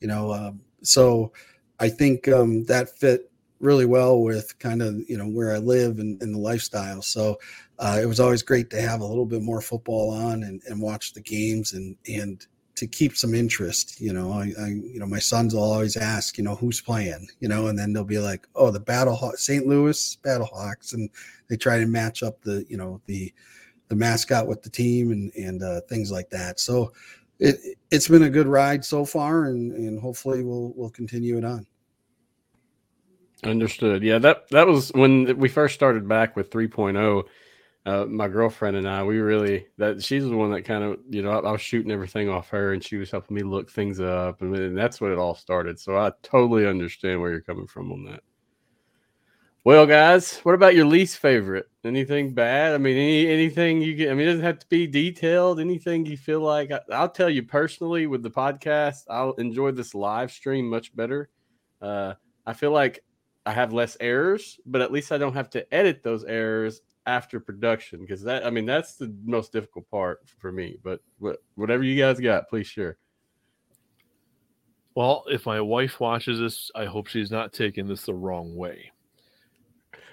you know, um, so I think um, that fit really well with kind of you know where I live and, and the lifestyle. So uh, it was always great to have a little bit more football on and, and watch the games and and to keep some interest. You know, I, I you know my sons will always ask, you know, who's playing, you know, and then they'll be like, oh, the Battle St. Louis Battlehawks, and they try to match up the you know the the mascot with the team and and uh, things like that. So it it's been a good ride so far, and and hopefully we'll we'll continue it on. Understood. Yeah, that that was when we first started back with 3.0. Uh, my girlfriend and I, we really that she's the one that kind of you know I, I, was shooting everything off her, and she was helping me look things up, and, and that's what it all started. So I totally understand where you're coming from on that. Well, guys, what about your least favorite? Anything bad? I mean, any anything you get? I mean, it doesn't have to be detailed. Anything you feel like? I, will tell you personally with the podcast, I'll enjoy this live stream much better. Uh, I feel like I have less errors, but at least I don't have to edit those errors after production because that I mean that's the most difficult part for me. But whatever you guys got, please share. Well, if my wife watches this, I hope she's not taking this the wrong way.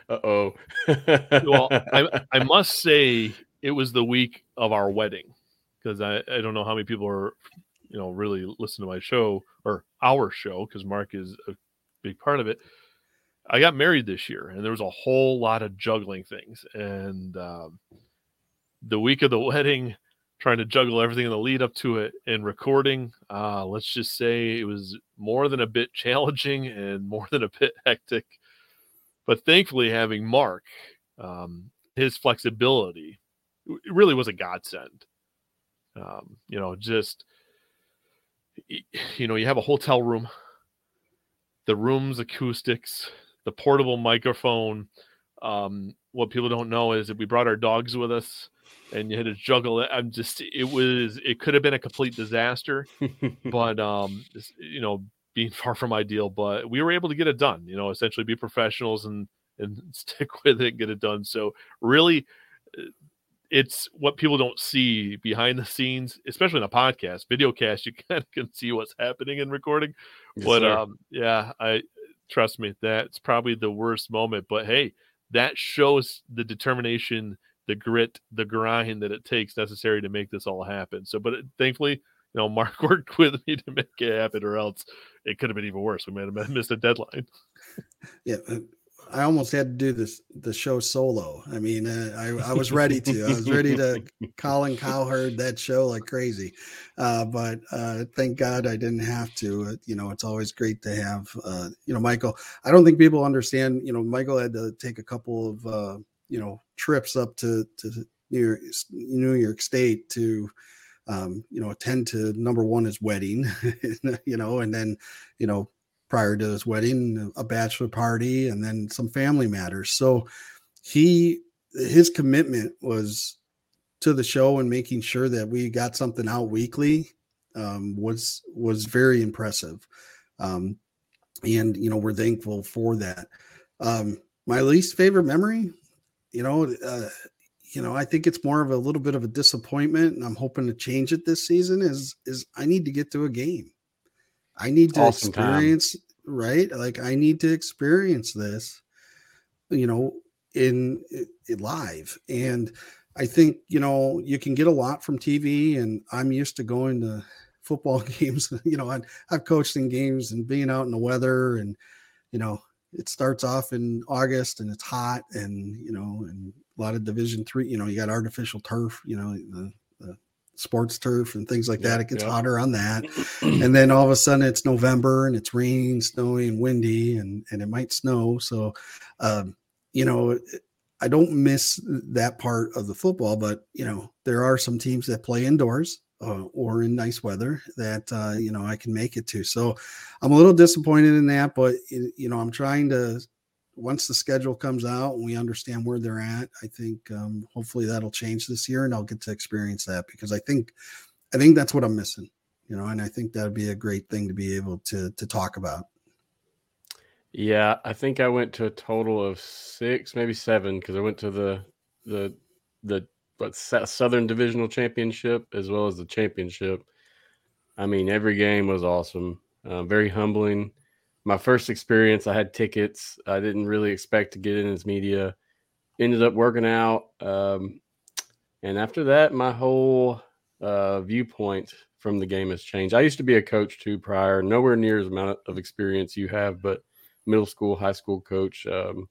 Uh oh. well, I, I must say it was the week of our wedding because I, I don't know how many people are, you know, really listen to my show or our show because Mark is a big part of it. I got married this year, and there was a whole lot of juggling things. And um, the week of the wedding, trying to juggle everything in the lead up to it and recording. Uh, let's just say it was more than a bit challenging and more than a bit hectic. But thankfully, having Mark, um, his flexibility, it really was a godsend. Um, you know, just you know, you have a hotel room, the room's acoustics, the portable microphone. Um, what people don't know is that we brought our dogs with us and you had to juggle it. I'm just, it was, it could have been a complete disaster, but, um, you know, being far from ideal, but we were able to get it done, you know, essentially be professionals and, and stick with it and get it done. So really, uh, it's what people don't see behind the scenes, especially in a podcast, video cast. You kind of can see what's happening in recording, yes, but sir. um, yeah, I trust me, that's probably the worst moment. But hey, that shows the determination, the grit, the grind that it takes necessary to make this all happen. So, but it, thankfully, you know, Mark worked with me to make it happen, or else it could have been even worse. We might have missed a deadline. Yeah, uh, I almost had to do this the show solo. I mean, uh, I I was ready to. I was ready to Colin Cowherd that show like crazy, uh, but uh, thank God I didn't have to. Uh, you know, it's always great to have. Uh, you know, Michael. I don't think people understand. You know, Michael had to take a couple of uh, you know trips up to to New York, New York State to um, you know, attend to number one his wedding, you know, and then, you know, prior to his wedding, a bachelor party, and then some family matters. So he his commitment was to the show and making sure that we got something out weekly um, was was very impressive. Um, and you know we're thankful for that. Um, my least favorite memory, you know, uh, you know, I think it's more of a little bit of a disappointment, and I'm hoping to change it this season. Is is I need to get to a game. I need to awesome experience, time. right? Like I need to experience this, you know, in, in live. And I think, you know, you can get a lot from TV and I'm used to going to football games. you know, I, I've coached in games and being out in the weather and, you know, it starts off in August and it's hot and, you know, and a lot of division three, you know, you got artificial turf, you know, the sports turf and things like that. It gets yeah. hotter on that. and then all of a sudden it's November and it's raining, snowy and windy and, and it might snow. So, um, you know, I don't miss that part of the football, but you know, there are some teams that play indoors uh, or in nice weather that uh, you know I can make it to. So I'm a little disappointed in that, but you know, I'm trying to once the schedule comes out and we understand where they're at, I think um, hopefully that'll change this year and I'll get to experience that because I think I think that's what I'm missing, you know, and I think that'd be a great thing to be able to to talk about. Yeah, I think I went to a total of six, maybe seven, because I went to the the the what Southern Divisional Championship as well as the championship. I mean, every game was awesome, uh, very humbling my first experience, I had tickets. I didn't really expect to get in as media. Ended up working out. Um, and after that, my whole uh, viewpoint from the game has changed. I used to be a coach too prior, nowhere near as amount of experience you have, but middle school, high school coach, um,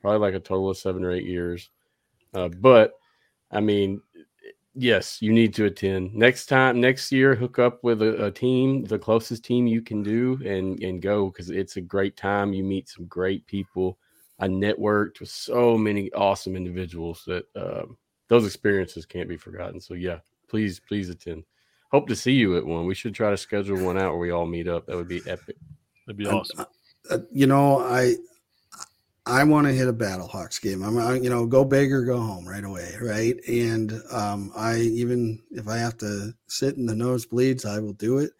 probably like a total of seven or eight years. Uh, but I mean, yes, you need to attend next time. Next year, hook up with a, a team, the closest team you can do, and and go because it's a great time. You meet some great people. I networked with so many awesome individuals that um, those experiences can't be forgotten. So yeah, please please attend. Hope to see you at one. We should try to schedule one out where we all meet up. That would be epic. That'd be awesome. Uh, uh, you know, I I want to hit a Battlehawks game. I'm, I, you know, go big or go home right away, right? And um, I even if I have to sit in the nosebleeds, I will do it.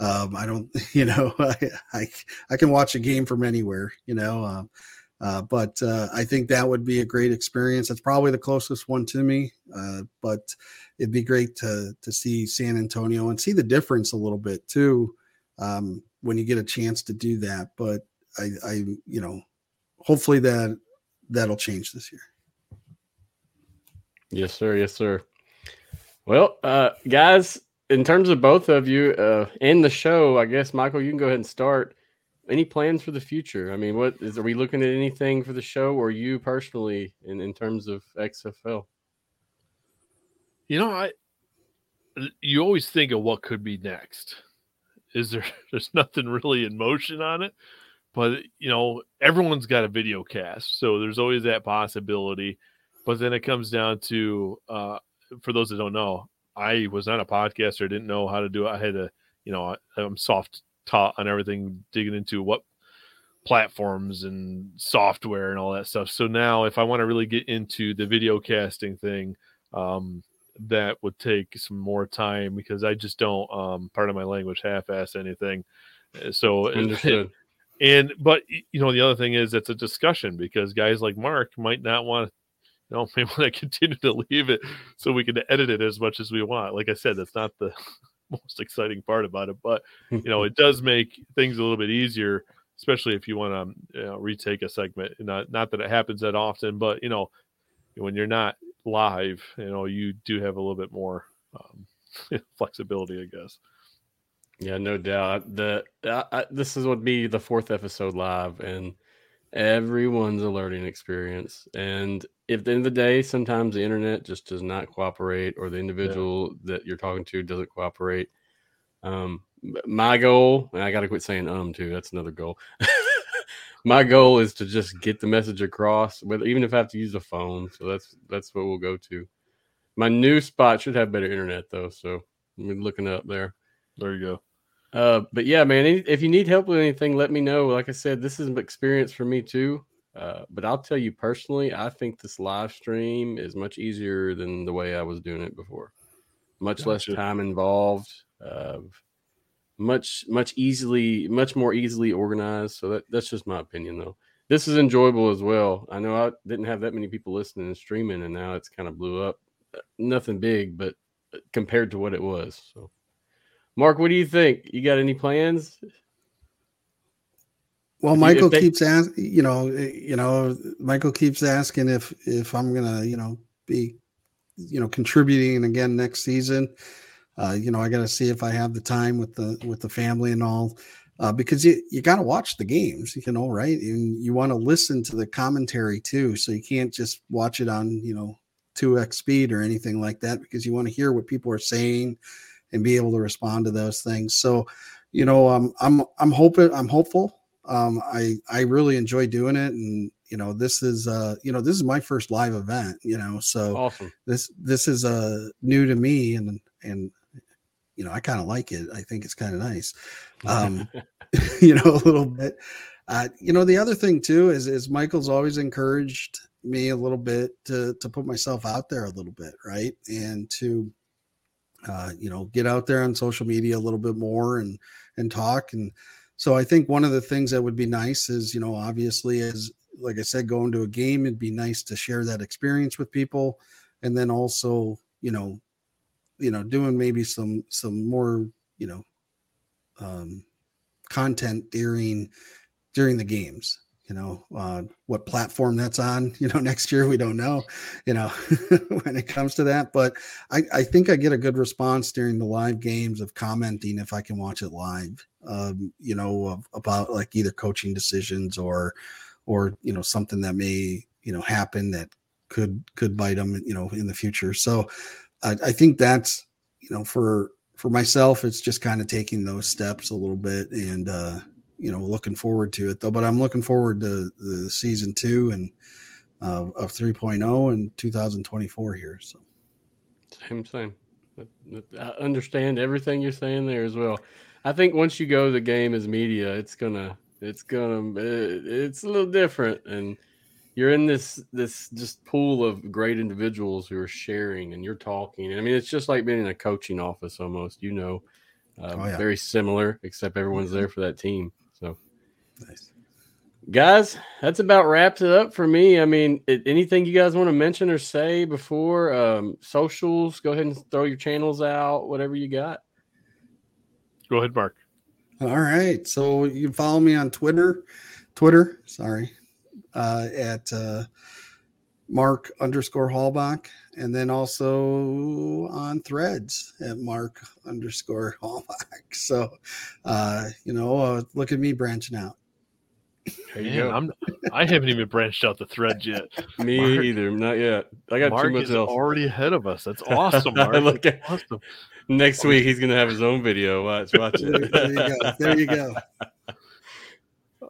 Um, I don't, you know, I, I, I can watch a game from anywhere, you know. Uh, uh, but uh, I think that would be a great experience. It's probably the closest one to me, uh, but it'd be great to to see San Antonio and see the difference a little bit too um, when you get a chance to do that. But I, I you know hopefully that that'll change this year. Yes, sir. Yes, sir. Well, uh, guys, in terms of both of you uh, and the show, I guess Michael, you can go ahead and start. Any plans for the future? I mean, what is? Are we looking at anything for the show, or you personally, in in terms of XFL? You know, I you always think of what could be next. Is there? There's nothing really in motion on it, but you know everyone's got a video cast, so there's always that possibility. But then it comes down to, uh, for those that don't know, I was not a podcaster, didn't know how to do it. I had to, you know, I'm soft taught on everything, digging into what platforms and software and all that stuff. So now, if I want to really get into the video casting thing, um, that would take some more time because I just don't, um, part of my language, half-ass anything. Uh, so Understood. And but you know the other thing is it's a discussion because guys like Mark might not want to you know, may want to continue to leave it so we can edit it as much as we want. Like I said, that's not the most exciting part about it, but you know, it does make things a little bit easier, especially if you want to you know, retake a segment. Not not that it happens that often, but you know, when you're not live, you know, you do have a little bit more um, flexibility, I guess. Yeah, no doubt. The I, I, this is would be the fourth episode live, and everyone's a learning experience. And if at the end of the day, sometimes the internet just does not cooperate, or the individual yeah. that you're talking to doesn't cooperate. Um, my goal, and I got to quit saying um too. That's another goal. my goal is to just get the message across, whether even if I have to use a phone. So that's that's what we'll go to. My new spot should have better internet though, so I'm looking up there. There you go. Uh, but yeah, man, if you need help with anything, let me know. Like I said, this is an experience for me too. Uh, but I'll tell you personally, I think this live stream is much easier than the way I was doing it before. Much gotcha. less time involved, uh, much much easily, much more easily organized. So that, that's just my opinion, though. This is enjoyable as well. I know I didn't have that many people listening and streaming, and now it's kind of blew up. Uh, nothing big, but uh, compared to what it was. So. Mark, what do you think? You got any plans? Well, Michael they, keeps asking, you know, you know, Michael keeps asking if if I'm gonna, you know, be, you know, contributing again next season. Uh, you know, I got to see if I have the time with the with the family and all, uh, because you you got to watch the games, you know, right? And you want to listen to the commentary too, so you can't just watch it on, you know, two x speed or anything like that, because you want to hear what people are saying and be able to respond to those things. So, you know, um, I'm I'm hoping I'm hopeful. Um, I I really enjoy doing it, and you know, this is uh, you know, this is my first live event. You know, so awesome. This this is uh new to me, and and you know, I kind of like it. I think it's kind of nice. Um, you know, a little bit. Uh, you know, the other thing too is is Michael's always encouraged me a little bit to to put myself out there a little bit, right, and to uh, you know, get out there on social media a little bit more and and talk. And so I think one of the things that would be nice is, you know, obviously as like I said, going to a game, it'd be nice to share that experience with people. And then also, you know, you know, doing maybe some some more, you know, um content during during the games you know uh, what platform that's on you know next year we don't know you know when it comes to that but I, I think i get a good response during the live games of commenting if i can watch it live um, you know of, about like either coaching decisions or or you know something that may you know happen that could could bite them you know in the future. So I, I think that's you know for for myself it's just kind of taking those steps a little bit and uh you know looking forward to it though. But I'm looking forward to the season two and uh, of 3.0 in 2024 here. So same same. I understand everything you're saying there as well. I think once you go to the game as media, it's gonna it's gonna it's a little different and you're in this this just pool of great individuals who are sharing and you're talking. I mean, it's just like being in a coaching office almost. You know, uh, oh, yeah. very similar, except everyone's there for that team. Nice. Guys, that's about wraps it up for me. I mean, it, anything you guys want to mention or say before um, socials? Go ahead and throw your channels out, whatever you got. Go ahead, Mark. All right. So you can follow me on Twitter, Twitter, sorry, uh, at uh, Mark underscore Halbach, and then also on threads at Mark underscore Halbach. So, uh, you know, uh, look at me branching out. There you Man, go. I'm, I haven't even branched out the thread yet. Me Mark- either. Not yet. I got Mark too much is else. already ahead of us. That's awesome, Mark. Look That's at- awesome. Next week he's gonna have his own video. Watch, watch There, it. there you go. There you go.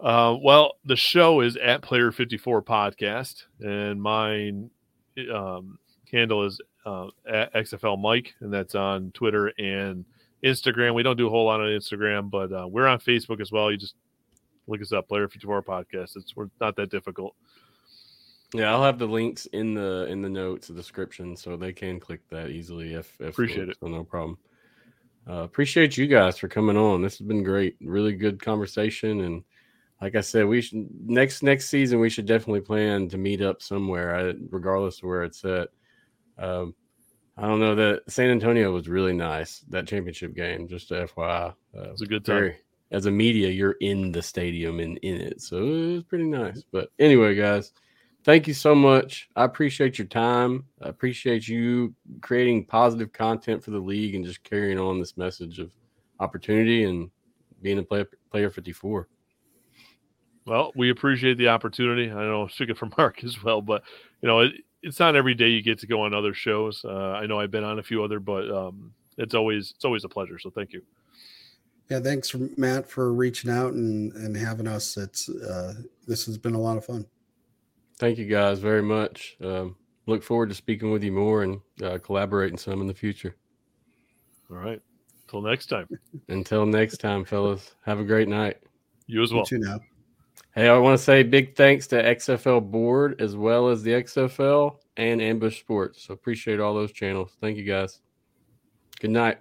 Uh, well, the show is at Player Fifty Four Podcast, and mine um, handle is uh, at XFL Mike, and that's on Twitter and Instagram. We don't do a whole lot on Instagram, but uh, we're on Facebook as well. You just look us up, Player Fifty Four Podcast. It's we're not that difficult. Yeah, I'll have the links in the in the notes, the description, so they can click that easily. If, if Appreciate it. So no problem. Uh, appreciate you guys for coming on. This has been great. Really good conversation, and like I said, we should next next season we should definitely plan to meet up somewhere, I, regardless of where it's at. Um, I don't know that San Antonio was really nice that championship game. Just to FYI, uh, It's a good time. very as a media, you're in the stadium and in it, so it's pretty nice. But anyway, guys, thank you so much. I appreciate your time. I appreciate you creating positive content for the league and just carrying on this message of opportunity and being a player, player 54. Well, we appreciate the opportunity. I know, speaking for Mark as well, but you know, it, it's not every day you get to go on other shows. Uh, I know I've been on a few other, but um, it's always it's always a pleasure. So thank you. Yeah, thanks Matt for reaching out and and having us. It's uh, this has been a lot of fun. Thank you guys very much. Um, look forward to speaking with you more and uh, collaborating some in the future. All right. Until next time. Until next time, fellas, have a great night. You as You well. too now. Hey, I want to say big thanks to XFL Board as well as the XFL and Ambush Sports. So appreciate all those channels. Thank you guys. Good night.